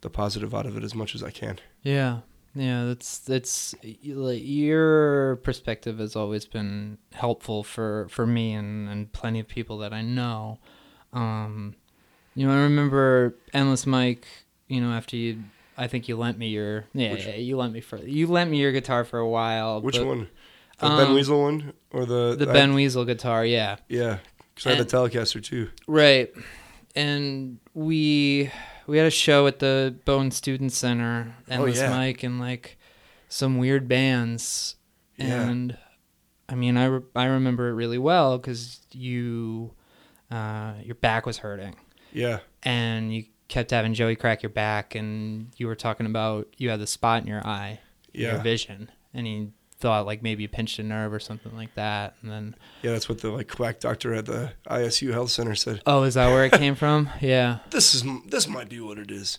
the positive out of it as much as I can. Yeah, yeah. That's that's like your perspective has always been helpful for for me and and plenty of people that I know. Um, you know, I remember Endless Mike. You know, after you, I think you lent me your yeah, Which- yeah you lent me for you lent me your guitar for a while. Which but- one? The Ben Um, Weasel one or the The I- Ben Weasel guitar, yeah. Yeah, because I had the Telecaster too. Right. And we we had a show at the Bone Student Center, Endless yeah. Mike, and like some weird bands. Yeah. And I mean, I, re- I remember it really well because you uh, your back was hurting, Yeah, and you kept having Joey crack your back, and you were talking about you had the spot in your eye, your vision, and he thought like maybe you pinched a nerve or something like that, and then yeah. That's what the like quack doctor at the ISU Health Center said. oh, is that where it came from? *laughs* Yeah. This is this might be what it is.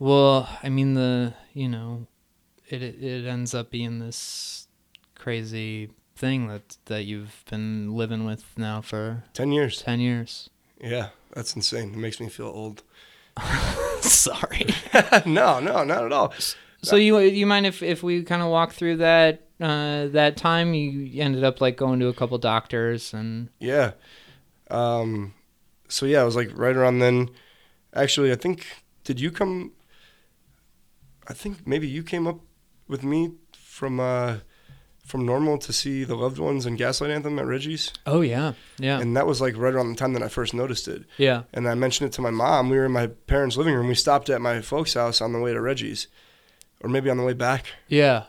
Well, I mean the you know, it it it ends up being this crazy thing that that you've been living with now for Ten years. ten years. Yeah, that's insane. It makes me feel old. *laughs* *laughs* Sorry. *laughs* no, no, not at all. so you you mind if if we kind of walk through that uh that time you ended up like going to a couple doctors and Yeah. Um. So yeah, it was like right around then. Actually, I think did you come? I think maybe you came up with me from uh from normal to see the loved ones and Gaslight Anthem at Reggie's, oh yeah yeah and that was like right around the time that I first noticed it. yeah And I mentioned it to my mom. We were in my parents' living room. We stopped at my folks' house on the way to Reggie's, or maybe on the way back. yeah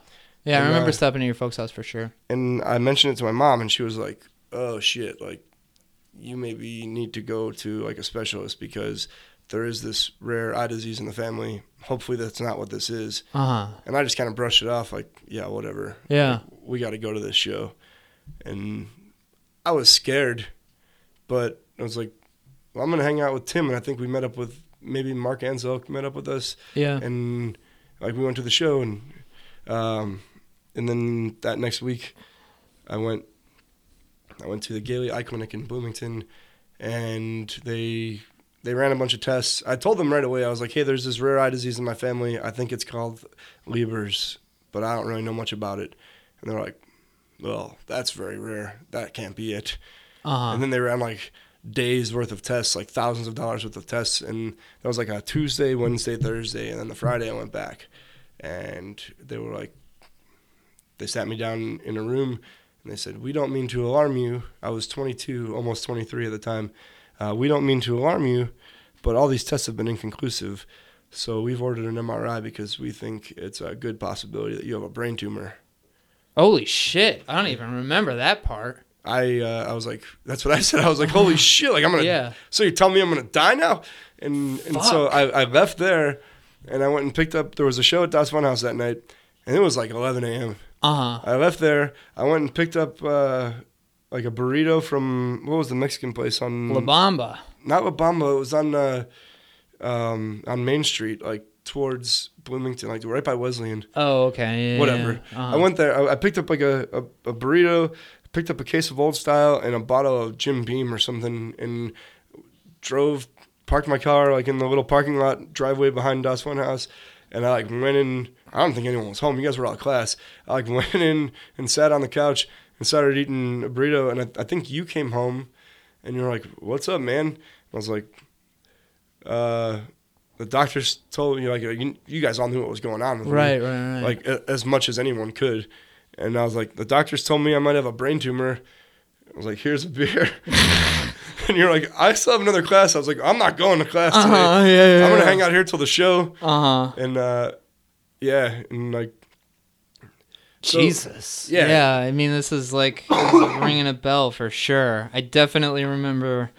yeah I remember uh, stopping at your folks' house for sure. And I mentioned it to my mom, and she was like, "Oh shit! Like, you maybe need to go to like a specialist because there is this rare eye disease in the family. Hopefully, that's not what this is." Uh huh. And I just kind of brushed it off, like, "Yeah, whatever. Yeah. We got to go to this show." And I was scared, but I was like, "Well, I'm gonna hang out with Tim," and I think we met up with maybe Mark Anzel met up with us, Yeah. and like we went to the show, and um, and then that next week, I went. I went to the Gailey Eye Clinic in Bloomington, and they they ran a bunch of tests. I told them right away. I was like, "Hey, there's this rare eye disease in my family. I think it's called Leber's, but I don't really know much about it." And they're like, "Well, that's very rare. That can't be it." Uh-huh. And then they ran like days worth of tests, like thousands of dollars worth of tests, and that was like a Tuesday, Wednesday, Thursday, and then the Friday I went back, and they were like, they sat me down in a room, and they said, "We don't mean to alarm you." I was 22, almost 23 at the time. Uh, we don't mean to alarm you, but all these tests have been inconclusive. So we've ordered an MRI because we think it's a good possibility that you have a brain tumor. Holy shit! I don't even remember that part. I uh, I was like, that's what I said. I was like, holy *laughs* shit! Like I'm gonna. Yeah. So you tell me I'm gonna die now? And and so I, I left there, and I went and picked up. There was a show at Das Funhouse that night, and it was like 11 a.m. Uh huh. I left there. I went and picked up uh, like a burrito from what was the Mexican place on La Bamba. not La Bamba. It was on uh, um, on Main Street, like towards Bloomington, like right by Wesleyan Oh, okay. Yeah, whatever. yeah. Uh-huh. I went there. I, I picked up like a, a, a burrito, picked up a case of Old Style and a bottle of Jim Beam or something, and drove, parked my car like in the little parking lot driveway behind Das Funhouse, and I like went in. I don't think anyone was home. You guys were all at class. I like *laughs* went in and sat on the couch and started eating a burrito, and I, I think you came home, and you were like, "What's up, man?" I was like, uh. The doctors told me like you, you guys all knew what was going on with me Right, right, right. like a, as much as anyone could. And I was like, the doctors told me I might have a brain tumor. I was like, here's a beer. *laughs* and you're like, I still have another class. I was like, I'm not going to class. Uh-huh, yeah, yeah, I'm gonna yeah. hang out here till the show. Uh huh. And uh, yeah, and like, So- Jesus. yeah. Yeah. I mean, this is like, this is like ringing a bell for sure. I definitely remember.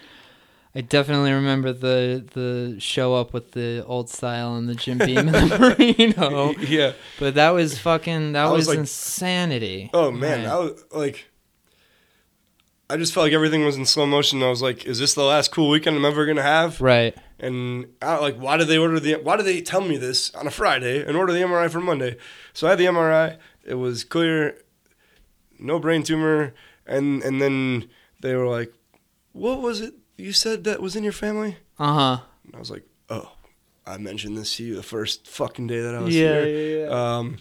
I definitely remember the the show up with the old style and the Jim Beam and the *laughs* burrito. *laughs* yeah. But that was fucking. That I was was, like- insanity. Oh man, Right. I was like, I just felt like everything was in slow motion. I was like, is this the last cool weekend I'm ever gonna have? right. And I, like, why did they order the? Why did they tell me this on a Friday and order the MRI for Monday? So I had the MRI. It was clear, no brain tumor, and and then they were like, "What was it you said that was in your family?" Uh huh. And I was like, "Oh, I mentioned this to you the first fucking day that I was Yeah, here." yeah, yeah. Um,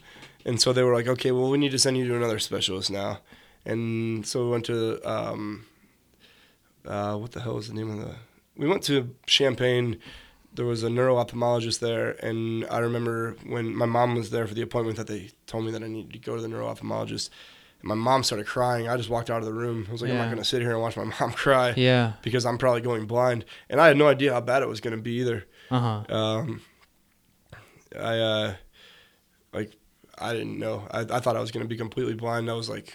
and so they were like, "Okay, well, we need to send you to another specialist now." And so we went to um, uh, what the hell was the name of the? We went to Champaign. There was a neuro ophthalmologist there, and I remember when my mom was there for the appointment that they told me that I needed to go to the neuro ophthalmologist. And my mom started crying. I just walked out of the room. I was like, I'm Yeah. not going to sit here and watch my *laughs* mom cry Yeah. because I'm probably going blind. And I had no idea how bad it was going to be either. Uh huh. Um, I uh, like I didn't know. I, I thought I was gonna be completely blind. I was like,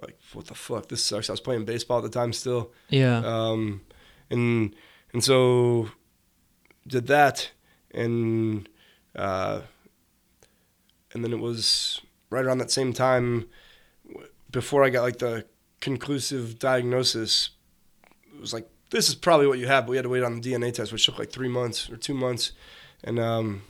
like what the fuck? This sucks. I was playing baseball at the time still. Yeah. Um, and and so did that, and uh, and then it was right around that same time before I got like the conclusive diagnosis. It was like this is probably what you have, but we had to wait on the DNA test, which took like three months or two months, and um,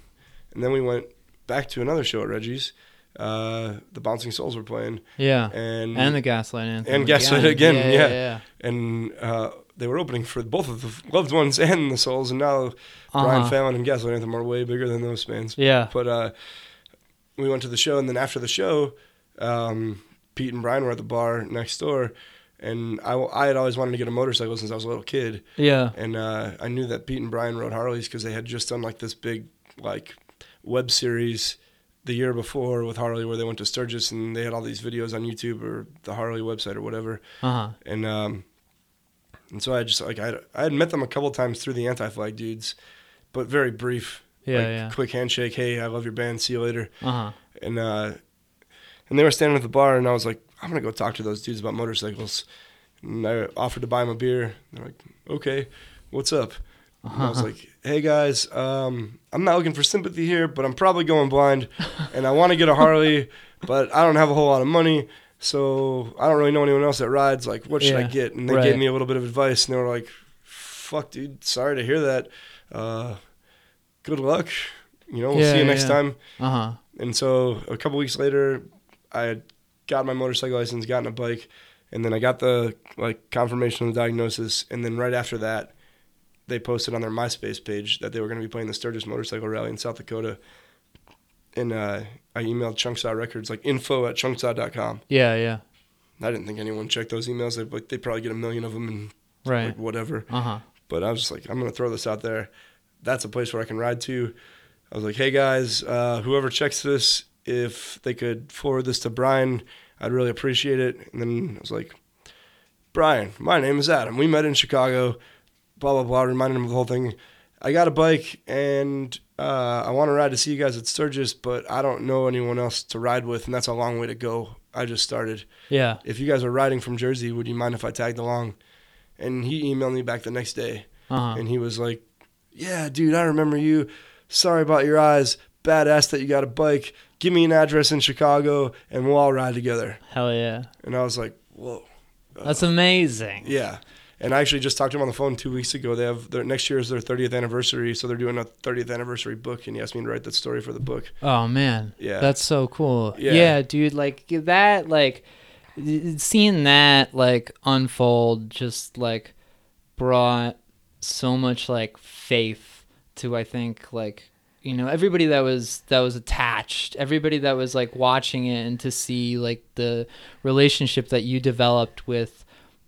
and then we went back to another show at Reggie's. Uh, the Bouncing Souls were playing, yeah. and And the Gaslight Anthem. And Gaslight again, Yeah. yeah. Yeah. yeah. and uh, they were opening for both of the loved ones and the souls, and now Brian Uh-huh. Fallon and Gaslight Anthem are way bigger than those bands. Yeah. But uh, we went to the show, and then after the show, um, Pete and Brian were at the bar next door, and I, I had always wanted to get a motorcycle since I was a little kid, Yeah. and uh, I knew that Pete and Brian rode Harleys because they had just done like this big like web series the year before with Harley where they went to Sturgis and they had all these videos on YouTube or the Harley website or whatever Uh huh. and um, and so I just like I I had met them a couple times through the anti flag dudes, but very brief. Yeah, like, yeah. Quick handshake. Hey, I love your band. See you later. Uh huh. And uh, and they were standing at the bar, and I was like, I'm gonna go talk to those dudes about motorcycles. And I offered to buy them a beer. They're like, okay, what's up? And I was like, hey guys, um, I'm not looking for sympathy here, but I'm probably going blind, *laughs* and I want to get a Harley, but I don't have a whole lot of money. So I don't really know anyone else that rides. Like, what should I get? And they right. gave me a little bit of advice, and they were like, "Fuck, dude, sorry to hear that. uh, good luck. You know, we'll Yeah, see you next time. Uh huh. And so a couple weeks later, I had got my motorcycle license, gotten a bike, and then I got the like confirmation of the diagnosis. And then right after that, they posted on their MySpace page that they were going to be playing the Sturgis Motorcycle Rally in South Dakota. And uh, I emailed Chunksaw Records, like info at chunksaw.com. Yeah, yeah. I didn't think anyone checked those emails. They like they probably get a million of them and Right. like whatever. Uh huh. But I was just like, I'm gonna throw this out there. That's a place where I can ride to. I was like, hey guys, uh, whoever checks this, if they could forward this to Brian, I'd really appreciate it. And then I was like, Brian, my name is Adam. We met in Chicago. Blah blah blah. Reminded him of the whole thing. I got a bike and uh, I want to ride to see you guys at Sturgis, but I don't know anyone else to ride with, and that's a long way to go. I just started Yeah. if you guys are riding from Jersey, would you mind if I tagged along? And he emailed me back the next day, Uh huh. and he was like, "Yeah, dude, I remember you. Sorry about your eyes. Badass that you got a bike. Give me an address in Chicago, and we'll all ride together." Hell yeah. And I was like, "Whoa, uh, That's amazing. yeah." And I actually just talked to him on the phone two weeks ago. They have their next year is their 30th anniversary, so they're doing a 30th anniversary book, and he asked me to write that story for the book. Oh man. Yeah. That's so cool. Yeah. Yeah, dude, like that like seeing that like unfold just like brought so much like faith to I think like you know everybody that was that was attached everybody that was like watching it and to see like the relationship that you developed with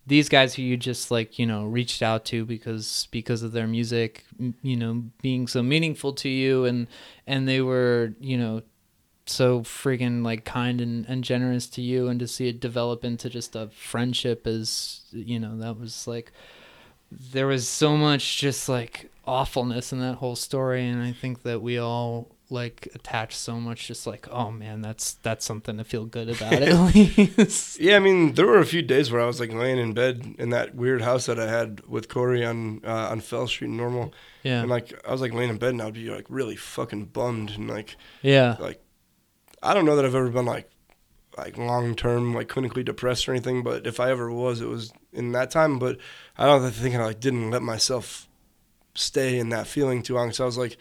these guys who you just like you know reached out to because because of their music you know being so meaningful to you and and they were you know so freaking like kind and, and generous to you and to see it develop into just a friendship is you know that was like there was so much just like awfulness in that whole story and i think that we all like attach so much just like oh man that's that's something to feel good about at *laughs* least. Yeah, I mean, there were a few days where I was like laying in bed in that weird house that I had with Corey on uh, on Fell Street Normal, yeah. And like I was like laying in bed and I'd be like really fucking bummed and like yeah. like I don't know that I've ever been like like long term like clinically depressed or anything, but if I ever was, it was in that time. But I don't think I like didn't let myself stay in that feeling too long. So I was like,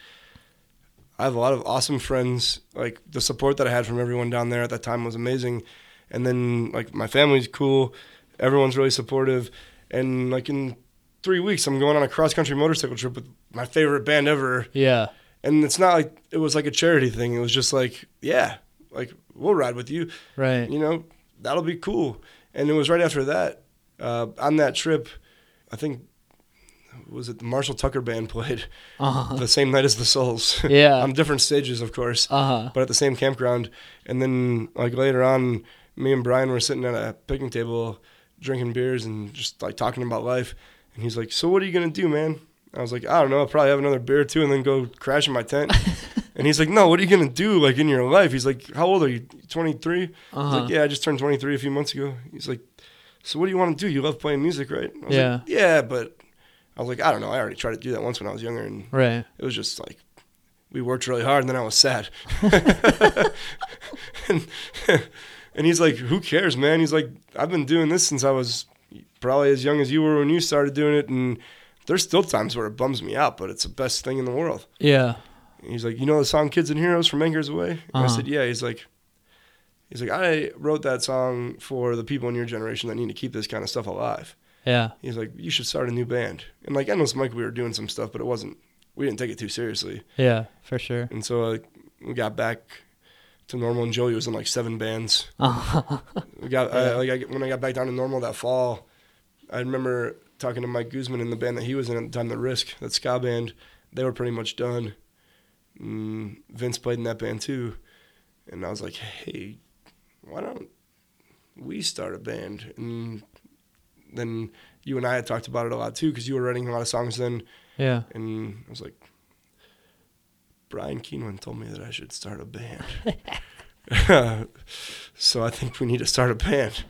I have a lot of awesome friends. Like the support that I had from everyone down there at that time was amazing, and then like my family's cool. Everyone's really supportive, and like in three weeks, I'm going on a cross country motorcycle trip with my favorite band ever yeah and it's not like it was like a charity thing. It was just like, yeah, like we'll ride with you. right You know, that'll be cool. And it was right after that, uh, on that trip, I think was it the Marshall Tucker band played uh-huh the same night as the Souls. *laughs* Yeah. *laughs* on different stages, of course, uh-huh but at the same campground. And then like later on, me and Brian were sitting at a picnic table, drinking beers and just like talking about life. And he's like, "So what are you gonna do, man?" I was like, "I don't know. I'll probably have another beer or two and then go crash in my tent." *laughs* and he's like, "No, what are you gonna do like in your life?" He's like, "How old are you? 23?" I was Uh-huh. like, "Yeah, I just turned 23 a few months ago." He's like, "So what do you want to do? You love playing music, right?" I was Yeah. like, "Yeah, but." I was like, I don't know. I already tried to do that once when I was younger, and right it was just like we worked really hard and then I was sad. *laughs* and, and he's like, Who cares, man? He's like, I've been doing this since I was probably as young as you were when you started doing it and there's still times where it bums me out, but it's the best thing in the world. yeah he's like, You know the song Kids and Heroes from Anchors Aweigh? And I Uh-huh. said, Yeah. He's like He's like, I wrote that song for the people in your generation that need to keep this kind of stuff alive. yeah He's like, You should start a new band. And like I know Mike, we were doing some stuff, but it wasn't we didn't take it too seriously. yeah for sure And so uh, we got back to normal, and Joey was in like seven bands. *laughs* uh-huh. We got Yeah. I, like I, when I got back down to normal that fall, I remember talking to Mike Guzman in the band that he was in at the time, the Risk, that ska band. They were pretty much done. Mm, Vince played in that band too, and I was like, hey, why don't we start a band? And then you and I had talked about it a lot too, because you were writing a lot of songs then. yeah And I was like, Bryan Kienlen told me that I should start a band. *laughs* so I think we need to start a band.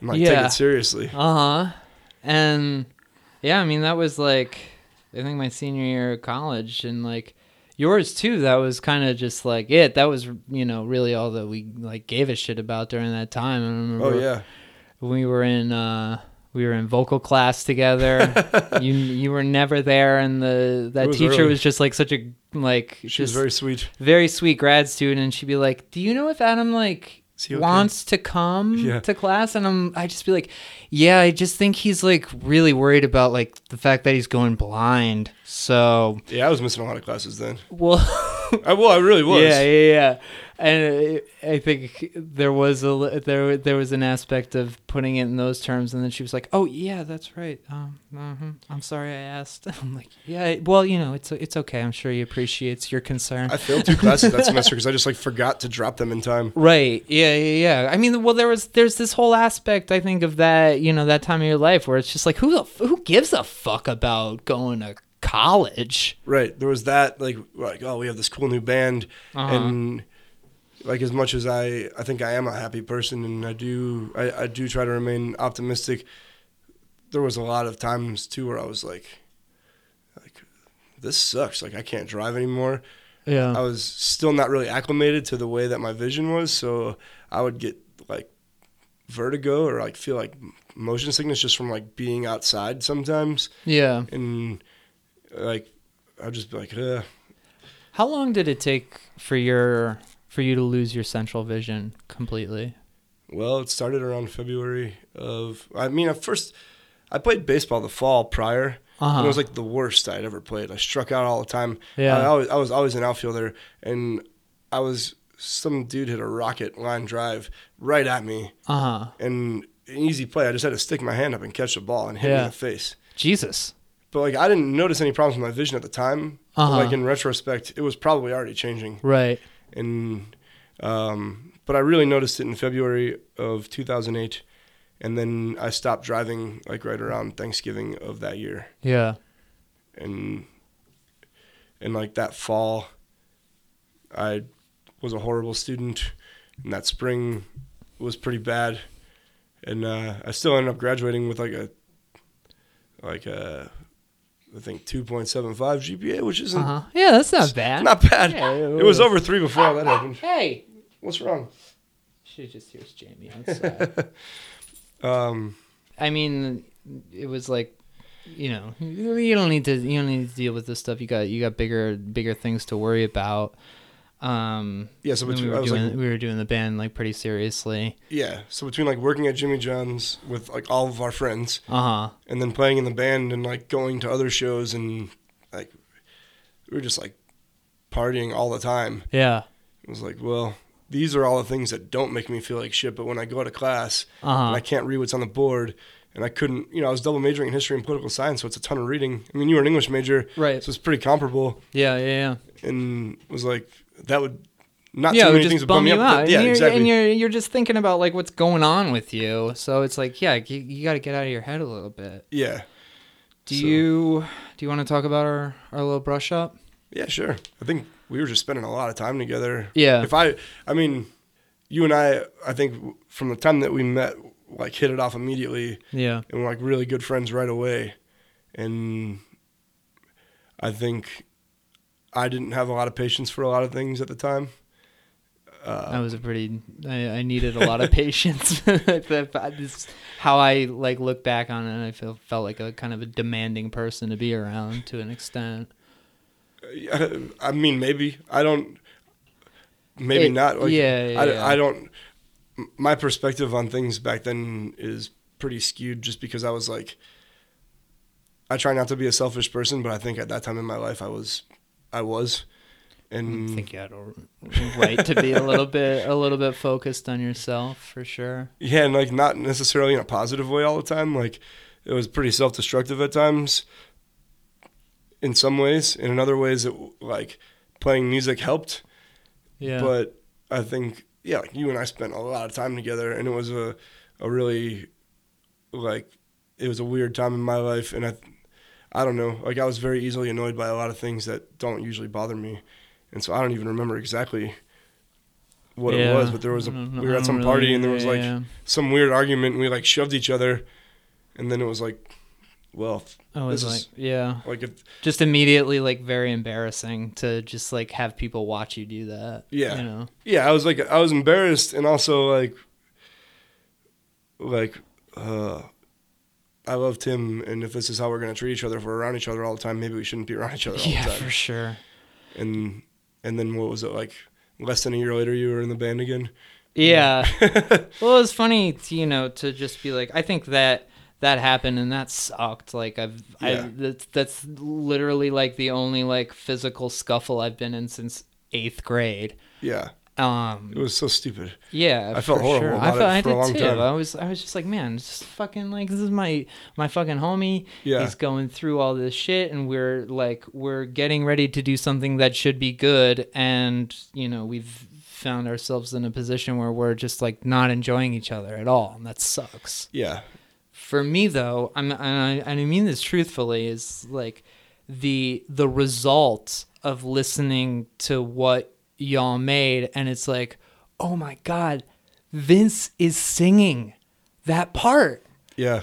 And like take it seriously. Uh huh. And yeah, I mean that was like I think my senior year of college, and like yours too. That was kind of just like it. That was you know really all that we like gave a shit about during that time. I remember Oh yeah. we were in uh We were in vocal class together. *laughs* you you were never there, and the that was teacher early. was just like such a like She was very sweet. very sweet grad student, and she'd be like, "Do you know if Adam like okay?" wants to come Yeah. to class?" And I'm I just be like, "Yeah, I just think he's like really worried about like the fact that he's going blind." So Yeah, I was missing a lot of classes then. well. *laughs* I well, I really was. Yeah, yeah, yeah. And I think there was a there there was an aspect of putting it in those terms, and then she was like, "Oh yeah, that's right. Um, mhm. I'm sorry I asked." *laughs* I'm like, "Yeah, well, you know, it's it's okay. I'm sure he appreciates your concern." I failed two classes that *laughs* semester because I just like forgot to drop them in time. Right. Yeah, yeah, yeah. I mean, well, there was there's this whole aspect I think of that you know that time of your life where it's just like who who gives a fuck about going to college? Right. There was that like like oh we have this cool new band Uh-huh. and like as much as I I think I am a happy person and I do I, I do try to remain optimistic. There was a lot of times too where I was like like this sucks. Like I can't drive anymore. Yeah. I was still not really acclimated to the way that my vision was, so I would get like vertigo or like feel like motion sickness just from like being outside sometimes yeah. and like I'd just be like, uh, How long did it take for your for you to lose your central vision completely? well, it started around February of. I mean, at first, I played baseball the fall prior. Uh-huh. And it was like the worst I'd ever played. I struck out all the time. Yeah. I, always, I was always an outfielder, and I was some dude hit a rocket line drive right at me, Uh huh. and an easy play. I just had to stick my hand up and catch the ball and hit me in the face. Jesus. But like I didn't notice any problems with my vision at the time. Uh-huh. like in retrospect, it was probably already changing. Right. and um, but I really noticed it in February of 2008, and then I stopped driving like right around Thanksgiving of that year, Yeah. and and like that fall, I was a horrible student, and that spring was pretty bad, and uh, I still ended up graduating with like a like a I think 2.75 GPA, which isn't Uh huh. Yeah, that's not bad. not bad. Yeah, it was over three before all that happened. Hey. What's wrong? She just hears Jamie outside. *laughs* Um, I mean, it was like, you know, you don't need to you don't need to deal with this stuff. You got you got bigger bigger things to worry about. Um, yeah, so between, we I were was doing like, we were doing the band like pretty seriously. yeah, so between like working at Jimmy John's with like all of our friends, Uh huh. and then playing in the band and like going to other shows and like we were just like partying all the time. Yeah. It was like, well, these are all the things that don't make me feel like shit. But when I go to class Uh huh. and I can't read what's on the board, and I couldn't, you know, I was double majoring in history and political science, so it's a ton of reading. I mean, you were an English major, Right. so it's pretty comparable. Yeah. Yeah. Yeah. And it was like that would not yeah, too many things would bum bum you up. out. but- and Yeah, you're, exactly. And you're you're just thinking about like what's going on with you. So it's like, yeah, you, you got to get out of your head a little bit. yeah. Do So- you do you want to talk about our our little brush up? Yeah, sure. I think we were just spending a lot of time together. Yeah. If I, I mean, you and I, I think from the time that we met, like hit it off immediately, Yeah. and we're like really good friends right away. And I think I didn't have a lot of patience for a lot of things at the time. Uh, I was a pretty. I, I needed a lot of *laughs* patience. *laughs* This- how I like look back on it, I feel felt like a kind of a demanding person to be around to an extent. I, I mean, maybe I don't. Maybe It- not. Like, yeah, yeah, I, yeah. I don't. My perspective on things back then is pretty skewed, just because I was like. I try not to be a selfish person, but I think at that time in my life, I was, I was, and I think you had a right to be a little *laughs* bit a little bit focused on yourself for sure. yeah, and like not necessarily in a positive way all the time. Like it was pretty self-destructive at times. In some ways, and in other ways, it like playing music helped. Yeah. But I think yeah, like you and I spent a lot of time together, and it was a a really like it was a weird time in my life, and I I don't know, like I was very easily annoyed by a lot of things that don't usually bother me, and so I don't even remember exactly what it was, but there was a don't- we were at some really party and there was like yeah. some weird argument, and we like shoved each other, and then it was like, well, I was this like, is- yeah, like if just immediately like very embarrassing to just like have people watch you do that. Yeah. you know. yeah, I was like I was embarrassed and also like like uh I love Tim, and if this is how we're gonna treat each other, if we're around each other all the time, maybe we shouldn't be around each other all Yeah, the for sure. And and then what was it like? Less than a year later, you were in the band again. Yeah. *laughs* well, it's funny, to, you know, to just be like, I think that that happened and that sucked. Like I've, I Yeah. that's, that's literally like the only like physical scuffle I've been in since eighth grade. Yeah, Um, it was so stupid. yeah, I felt for horrible Sure. I felt I for a did long too. time. I was, I was just like, man, just fucking like this is my my fucking homie. Yeah. He's going through all this shit, and we're like, we're getting ready to do something that should be good, and you know, we've found ourselves in a position where we're just like not enjoying each other at all, and that sucks. Yeah, For me, though, I'm and I, and I mean this truthfully, is like the the result of listening to what y'all made, and it's like, oh my god, Vince is singing that part. Yeah,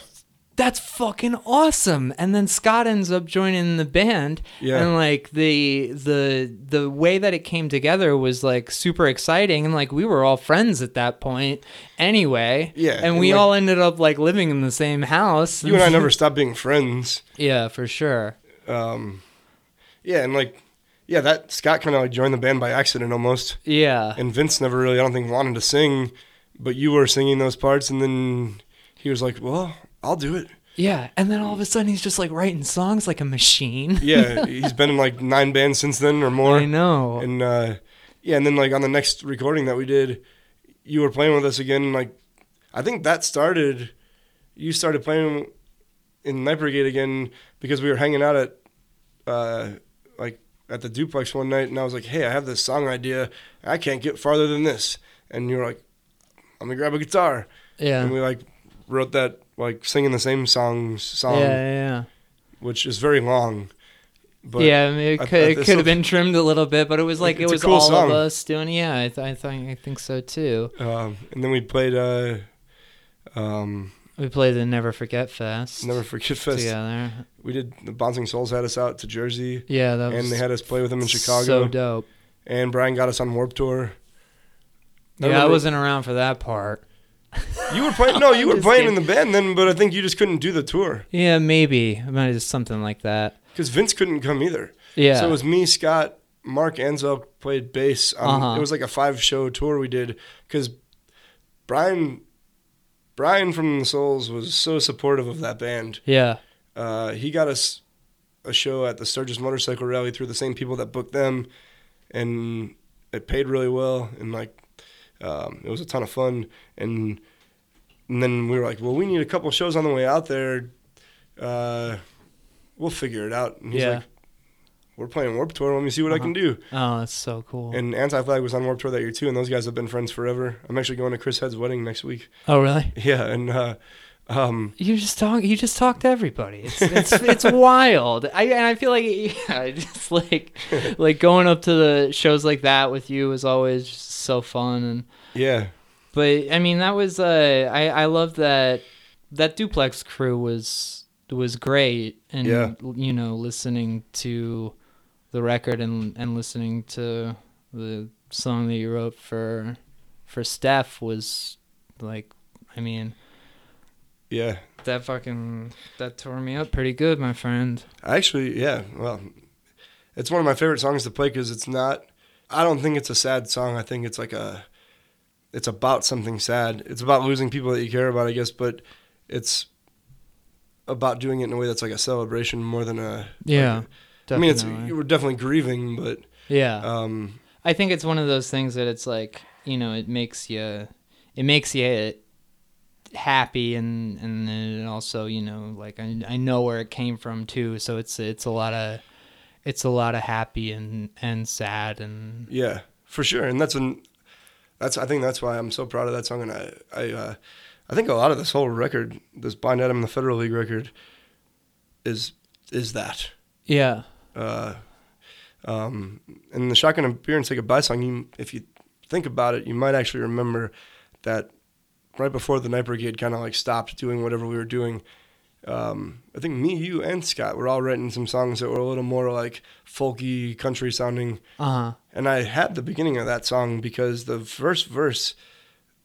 that's fucking awesome. And then scott ends up joining the band. Yeah. and like the the the way that it came together was like super exciting. And like we were all friends at that point anyway. Yeah, and, and, we like- all ended up like living in the same house. You and I *laughs* never stopped being friends. yeah for sure. Um, yeah, and like, yeah, that Scott kind of like joined the band by accident almost. yeah And Vince never really, I don't think, wanted to sing, but you were singing those parts, and then he was like, "Well, I'll do it." yeah and then all of a sudden he's just like writing songs like a machine *laughs* Yeah, *laughs* he's been in like nine bands since then or more. i know And uh, yeah, and then like on the next recording that we did, you were playing with us again. Like, I think that started. You started playing in Night Brigade again because we were hanging out at, uh, at the duplex one night, and I was like, "Hey, I have this song idea. I can't get farther than this." And you were like, "I'm gonna grab a guitar," yeah and we like wrote that like singing the same songs song, yeah yeah which is very long. But yeah, I mean, it could, I- it could have been trimmed a little bit, but it was like it was cool all song. of us doing. Yeah, I, th- I think I think so too. Um, and then we played uh, um, We played the Never Forget Fest Never Forget Fest. together. We did the Bouncing Souls had us out to Jersey, Yeah, that was and they had us play with them in Chicago. so dope. and Brian got us on Warped Tour. Yeah, I wasn't around for that part. You were playing. No, you *laughs* were playing in the band then, but I think you just couldn't do the tour Yeah, maybe. It might have just something like that. because Vince couldn't come either. Yeah. So it was me, Scott, Mark Enzo played bass. On, Uh-huh. It was like a five show tour we did because Brian, Brian from the Souls was so supportive of that band. yeah. Uh, he got us a show at the Sturgis Motorcycle Rally through the same people that booked them, and it paid really well, and like um, it was a ton of fun. And, and then we were like, well, we need a couple shows on the way out there. Uh, we'll figure it out. And he's Yeah. like, we're playing Warped Tour. Let me see what I can do. Oh, that's so cool. And Anti Flag was on Warped Tour that year too, and those guys have been friends forever. I'm actually going to Chris Head's wedding next week. oh, really? Yeah, and uh, um, You just talk. You just talk to everybody. It's it's, it's wild. I and I feel like *laughs* yeah, just like *laughs* like going up to the shows like that with you is always so fun. And yeah, but I mean that was uh I I love that that duplex crew was was great and Yeah. you know listening to the record and and listening to the song that you wrote for for Steph was like I mean yeah. that fucking that tore me up pretty good, my friend. Actually, yeah. Well, it's one of my favorite songs to play because it's not. I don't think it's a sad song. I think it's like a. It's about something sad. It's about losing people that you care about, I guess, but it's about doing it in a way that's like a celebration more than a. Yeah, like- I mean, it's definitely. you were definitely grieving, but yeah. um, I think it's one of those things that it's like you know it makes you it makes you happy and and then also you know like I, I know where it came from too so it's it's a lot of it's a lot of happy and and sad and yeah, for sure. And that's an. That's I think that's why I'm so proud of that song, and I I uh, I think a lot of this whole record, this Blind Adam and the Federal League record, is is that. yeah uh, um, and the shotgun and beer and say goodbye song. You, if you think about it, you might actually remember that right before the Night Brigade kind of like stopped doing whatever we were doing. Um, I think me, you, and Scott were all writing some songs that were a little more like folky, country sounding. uh-huh And I had the beginning of that song because the first verse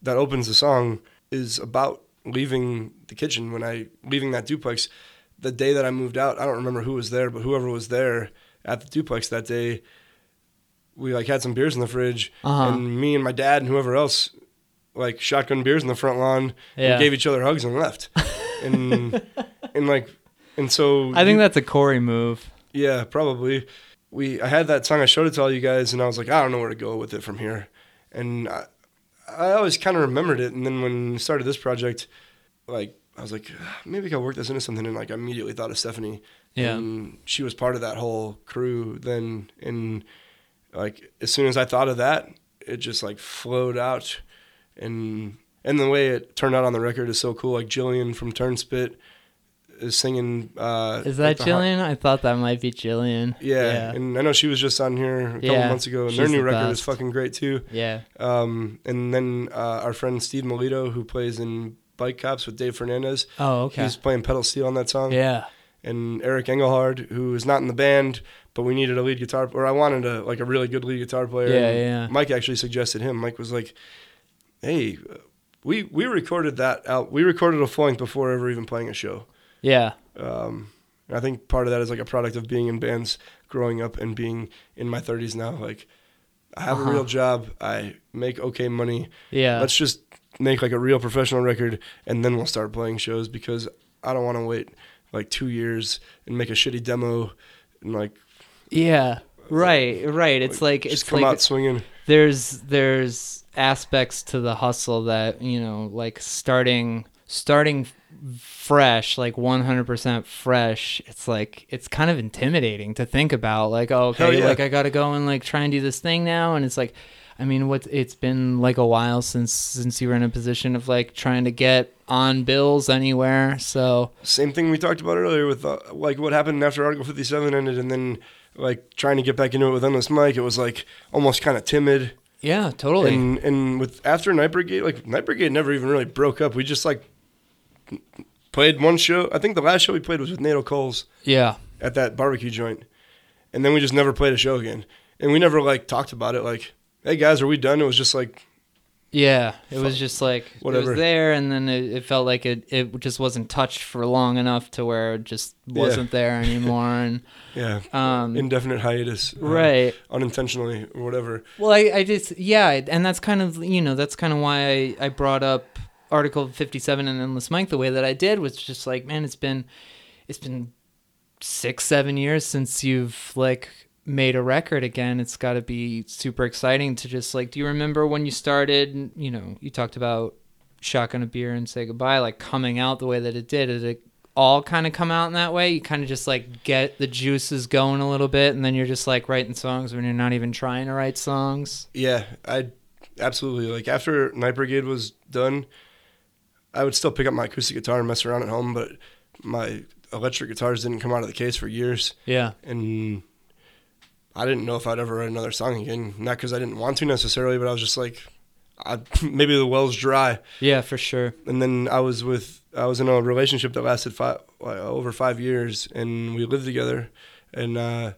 that opens the song is about leaving the kitchen when I leaving that duplex. The day that I moved out, I don't remember who was there, but whoever was there at the duplex that day, we like had some beers in the fridge, Uh-huh. and me and my dad and whoever else like shotgun beers in the front lawn Yeah. and gave each other hugs and left. *laughs* and and like and so I think you- that's a Corey move. yeah, probably. We I had that song. I showed it to all you guys, and I was like, I don't know where to go with it from here. And I, I always kind of remembered it. And then when we started this project, like I was like, "Ah, maybe I could work this into something. And like I immediately thought of Stephanie. Yeah. And she was part of that whole crew then. And like as soon as I thought of that, it just like flowed out. And and the way it turned out on the record is so cool. Like Jillian from Turnspit is singing. Uh, Is that hot- Jillian? I thought that might be Jillian. yeah, and I know she was just on here a couple Yeah, months ago, and their new the record is fucking great too. yeah. Um, and then uh, our friend Steve Melito, who plays in Bike Cops with Dave Fernandez, Oh, okay. he's playing pedal steel on that song. yeah. And Eric Engelhard, who is not in the band, but we needed a lead guitar, or I wanted a like a really good lead guitar player. Yeah, yeah. Mike actually suggested him. Mike was like, "Hey, we we recorded that out. We recorded a full length before ever even playing a show." Yeah. Um, I think part of that is like a product of being in bands, growing up, and being in my 30s now. Like, I have Uh-huh. a real job. I make okay money. Yeah. Let's just make like a real professional record, and then we'll start playing shows because I don't want to wait like two years and make a shitty demo and like yeah. Right. Right. It's like, just it's come like out swinging. there's there's aspects to the hustle that you know like starting starting fresh like 100% fresh it's like it's kind of intimidating to think about like oh okay yeah. like i gotta go and like try and do this thing now and it's like i mean what it's been like a while since since you were in a position of like trying to get on bills anywhere so Same thing we talked about earlier with uh, like what happened after Article 57 ended, and then like trying to get back into it with Endless Mike. It was like almost kind of timid. yeah totally And and with after Night Brigade, like Night Brigade never even really broke up. We just like played one show. I think the last show we played was with Nato Coles yeah at that barbecue joint, and then we just never played a show again. And we never like talked about it. Like, hey guys, are we done? It was just like, Yeah, it was just like it Whatever. was there, and then it, it felt like it, it just wasn't touched for long enough to where it just wasn't there anymore. And *laughs* yeah, um, indefinite hiatus, uh, right. unintentionally or whatever. Well, I, I just yeah, and that's kind of you know that's kind of why I, I brought up Article Fifty Seven and Endless Mike the way that I did was just like man, it's been it's been six seven years since you've like made a record again. It's got to be super exciting to just like. Do you remember when you started? You know, you talked about shotgun a beer and say goodbye, like coming out the way that it did. Did it all kind of come out in that way? You kind of just like get the juices going a little bit, and then you're just like writing songs when you're not even trying to write songs. Yeah, I absolutely like after Night Brigade was done, I would still pick up my acoustic guitar and mess around at home, but my electric guitars didn't come out of the case for years, Yeah. and I didn't know if I'd ever write another song again. Not because I didn't want to necessarily, but I was just like, I, *laughs* maybe the well's dry. Yeah, for sure. And then I was with I was in a relationship that lasted five like, over five years, and we lived together, and uh,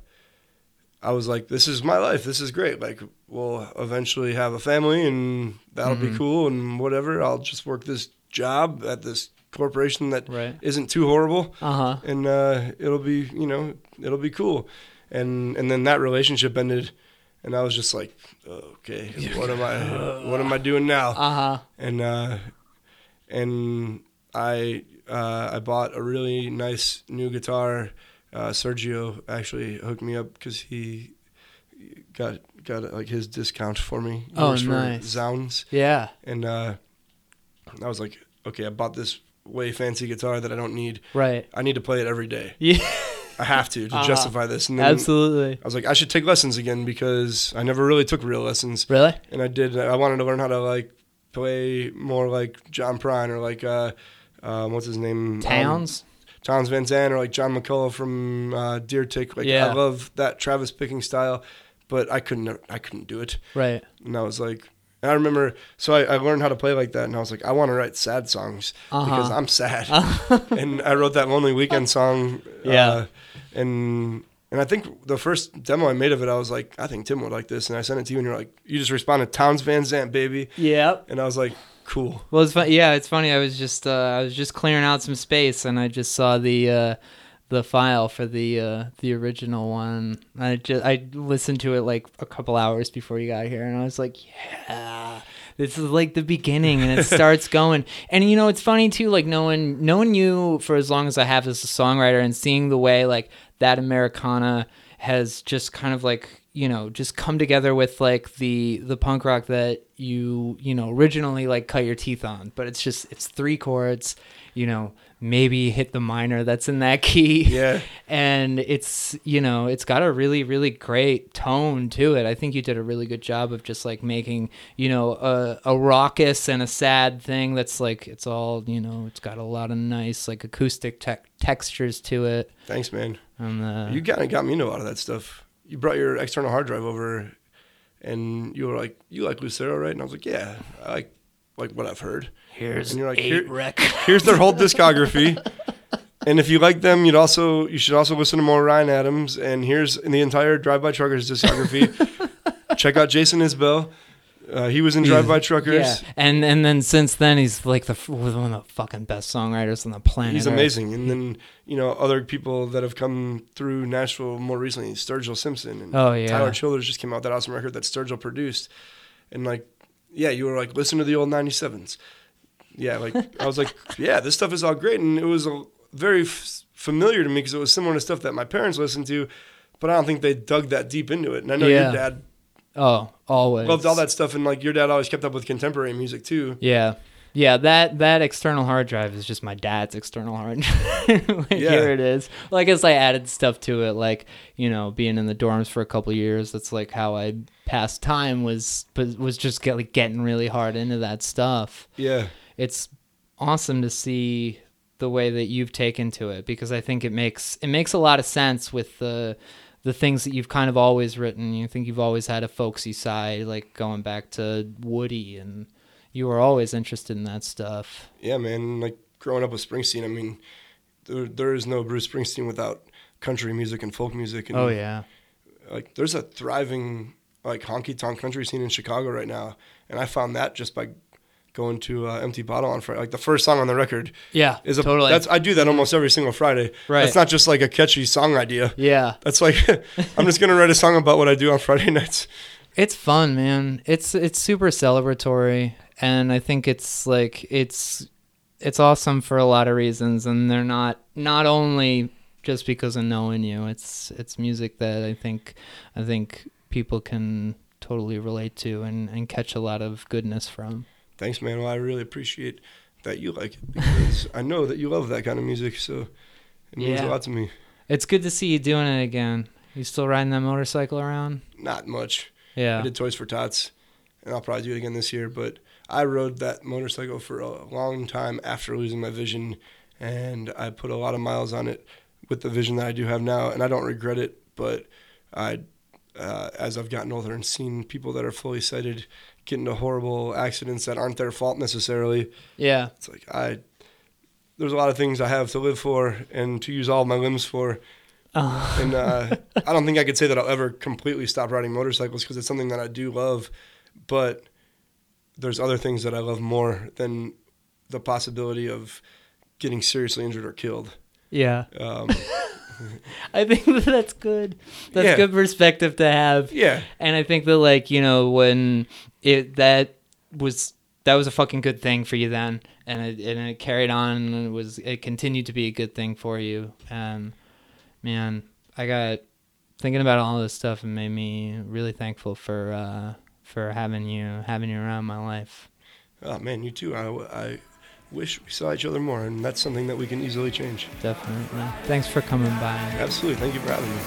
I was like, "This is my life. This is great. Like, we'll eventually have a family, and that'll be Mhm. cool, and whatever. I'll just work this job at this corporation that Right. not too horrible, Uh huh. and uh, it'll be you know it'll be cool." And and then that relationship ended, and I was just like, "Okay, *laughs* what am I what am I doing now?" Uh huh. and uh, and I uh, I bought a really nice new guitar. Uh, Sergio actually hooked me up because he got got like his discount for me. He Oh, nice. Zounds, Yeah. and uh, I was like, okay, I bought this way fancy guitar that I don't need. Right. I need to play it every day. Yeah. *laughs* I have to to Uh-huh. justify this. And Absolutely. I was like, I should take lessons again because I never really took real lessons Really? and I did. I wanted to learn how to like play more like John Prine or like uh, um, what's his name? Um, Townes. Townes Van Zandt or like John McCauley from uh, Deer Tick. Like Yeah. I love that Travis picking style, but I couldn't. I couldn't do it. right. And I was like, and I remember. So I, I learned how to play like that, and I was like, I want to write sad songs Uh-huh. because I'm sad. *laughs* and I wrote that Lonely Weekend song. Yeah. Uh, and and I think the first demo I made of it, I was like, I think Tim would like this, and I sent it to you, and you're like, you just responded, Townes Van Zandt, baby. Yep. And I was like, cool. Well, it's fun. Yeah, it's funny. I was just uh, I was just clearing out some space, and I just saw the uh, the file for the uh, the original one. I just I listened to it like a couple hours before you got here, and I was like, yeah. This is like the beginning, and it *laughs* starts going. And you know, it's funny too, like knowing knowing you for as long as I have as a songwriter, and seeing the way like that Americana has just kind of like you know just come together with like the the punk rock that you you know originally like cut your teeth on but it's just it's three chords you know maybe hit the minor that's in that *laughs* key Yeah. and it's you know it's got a really really great tone to it i think you did a really good job of just like making you know a, a raucous and a sad thing that's like it's all you know it's got a lot of nice like acoustic te- textures to it Thanks, man. and uh, You kind of got me into a lot of that stuff. You brought your external hard drive over, and you were like, "You like Lucero, right?" And I was like, "Yeah, I like like what I've heard." here's and you're like, eight here- records *laughs* Here's their whole discography. *laughs* And if you like them, you'd also you should also listen to more Ryan Adams. And here's in the entire Drive By Truckers discography. *laughs* Check out Jason Isbell. Uh, he was in Drive By Truckers. Yeah, and and then since then he's like the one of the fucking best songwriters on the planet. He's Earth. amazing. And then you know other people that have come through Nashville more recently, Sturgill Simpson and Oh, yeah. Tyler Childers just came out that awesome record that Sturgill produced. And like, yeah, you were like, listen to the old '97s. Yeah, like I was like, *laughs* yeah, this stuff is all great, and it was a, very f- familiar to me because it was similar to stuff that my parents listened to, but I don't think they dug that deep into it. And I know Yeah. your dad Oh, always loved all that stuff, and like your dad always kept up with contemporary music too. Yeah. Yeah, that that external hard drive is just my dad's external hard *laughs* drive. *laughs* like, Yeah. Here it is. Well, I guess I added stuff to it, like you know, being in the dorms for a couple years. That's like how I passed time was, was was just get, like getting really hard into that stuff. Yeah, It's awesome to see the way that you've taken to it because I think it makes it makes a lot of sense with the the things that you've kind of always written. You think you've always had a folksy side, like going back to Woody, and you were always interested in that stuff. yeah, man. Like growing up with Springsteen, I mean, there there is no Bruce Springsteen without country music and folk music. And Oh yeah, like there's a thriving like honky tonk country scene in Chicago right now, and I found that just by going to uh, Empty Bottle on Friday. Like the first song on the record yeah, is a totally. that's I do that almost every single Friday. Right. That's not just like a catchy song idea. yeah, That's like *laughs* I'm just gonna write a song about what I do on Friday *laughs* nights. it's fun, man. It's it's super celebratory, and I think it's like it's it's awesome for a lot of reasons, and they're not not only just because of knowing you. It's it's music that I think I think people can totally relate to and, and catch a lot of goodness from. Thanks, man. Well, I really appreciate that you like it because I know that you love that kind of music. So it means Yeah. a lot to me. It's good to see you doing it again. You still riding that motorcycle around? Not much. Yeah. I did Toys for Tots, and I'll probably do it again this year. But I rode that motorcycle for a long time after losing my vision, and I put a lot of miles on it with the vision that I do have now, and I don't regret it. But I, uh, as I've gotten older and seen people that are fully sighted get into horrible accidents that aren't their fault necessarily, Yeah. it's like I. There's a lot of things I have to live for and to use all my limbs for. Oh. And uh, *laughs* I don't think I could say that I'll ever completely stop riding motorcycles because it's something that I do love. But there's other things that I love more than the possibility of getting seriously injured or killed. Yeah. Um, *laughs* I think that that's good. That's Yeah. good perspective to have. yeah, And I think that like, you know, when it that was that was a fucking good thing for you then and it and it carried on and it was it continued to be a good thing for you. And man, I got thinking about all this stuff and made me really thankful for uh for having you having you around my life. oh man, you too. I, I wish we saw each other more, and that's something that we can easily change. Definitely. Thanks for coming by. Absolutely. Thank you for having me.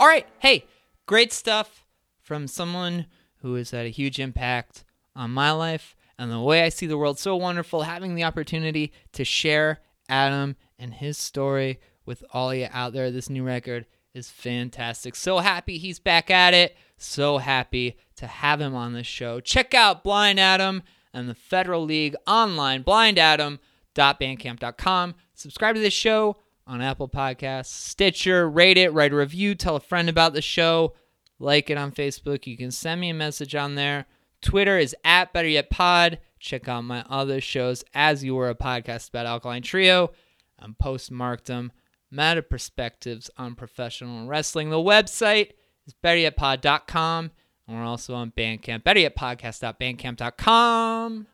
All right. Hey, great stuff from someone who has had a huge impact on my life and the way I see the world. So wonderful having the opportunity to share Adam and his story with all you out there. This new record is fantastic. So happy he's back at it. So happy to have him on the show. Check out Blind Adam and the Federal League online, blindadam.bandcamp.com. Subscribe to this show on Apple Podcasts, Stitcher, rate it, write a review, tell a friend about the show, like it on Facebook. You can send me a message on there. Twitter is at Better Yet Pod. Check out my other shows, As You Were a podcast about Alkaline Trio and Postmarkdom, Meta Perspectives on Professional Wrestling. The website is betteryetpod.com. And we're also on Bandcamp, betteryetpodcast.bandcamp.com.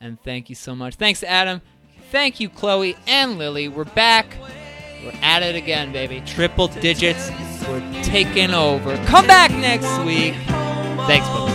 And thank you so much. Thanks, Adam. Thank you, Chloe and Lily. We're back. We're at it again, baby. Triple digits. We're taking over. Come back next week. Thanks, folks.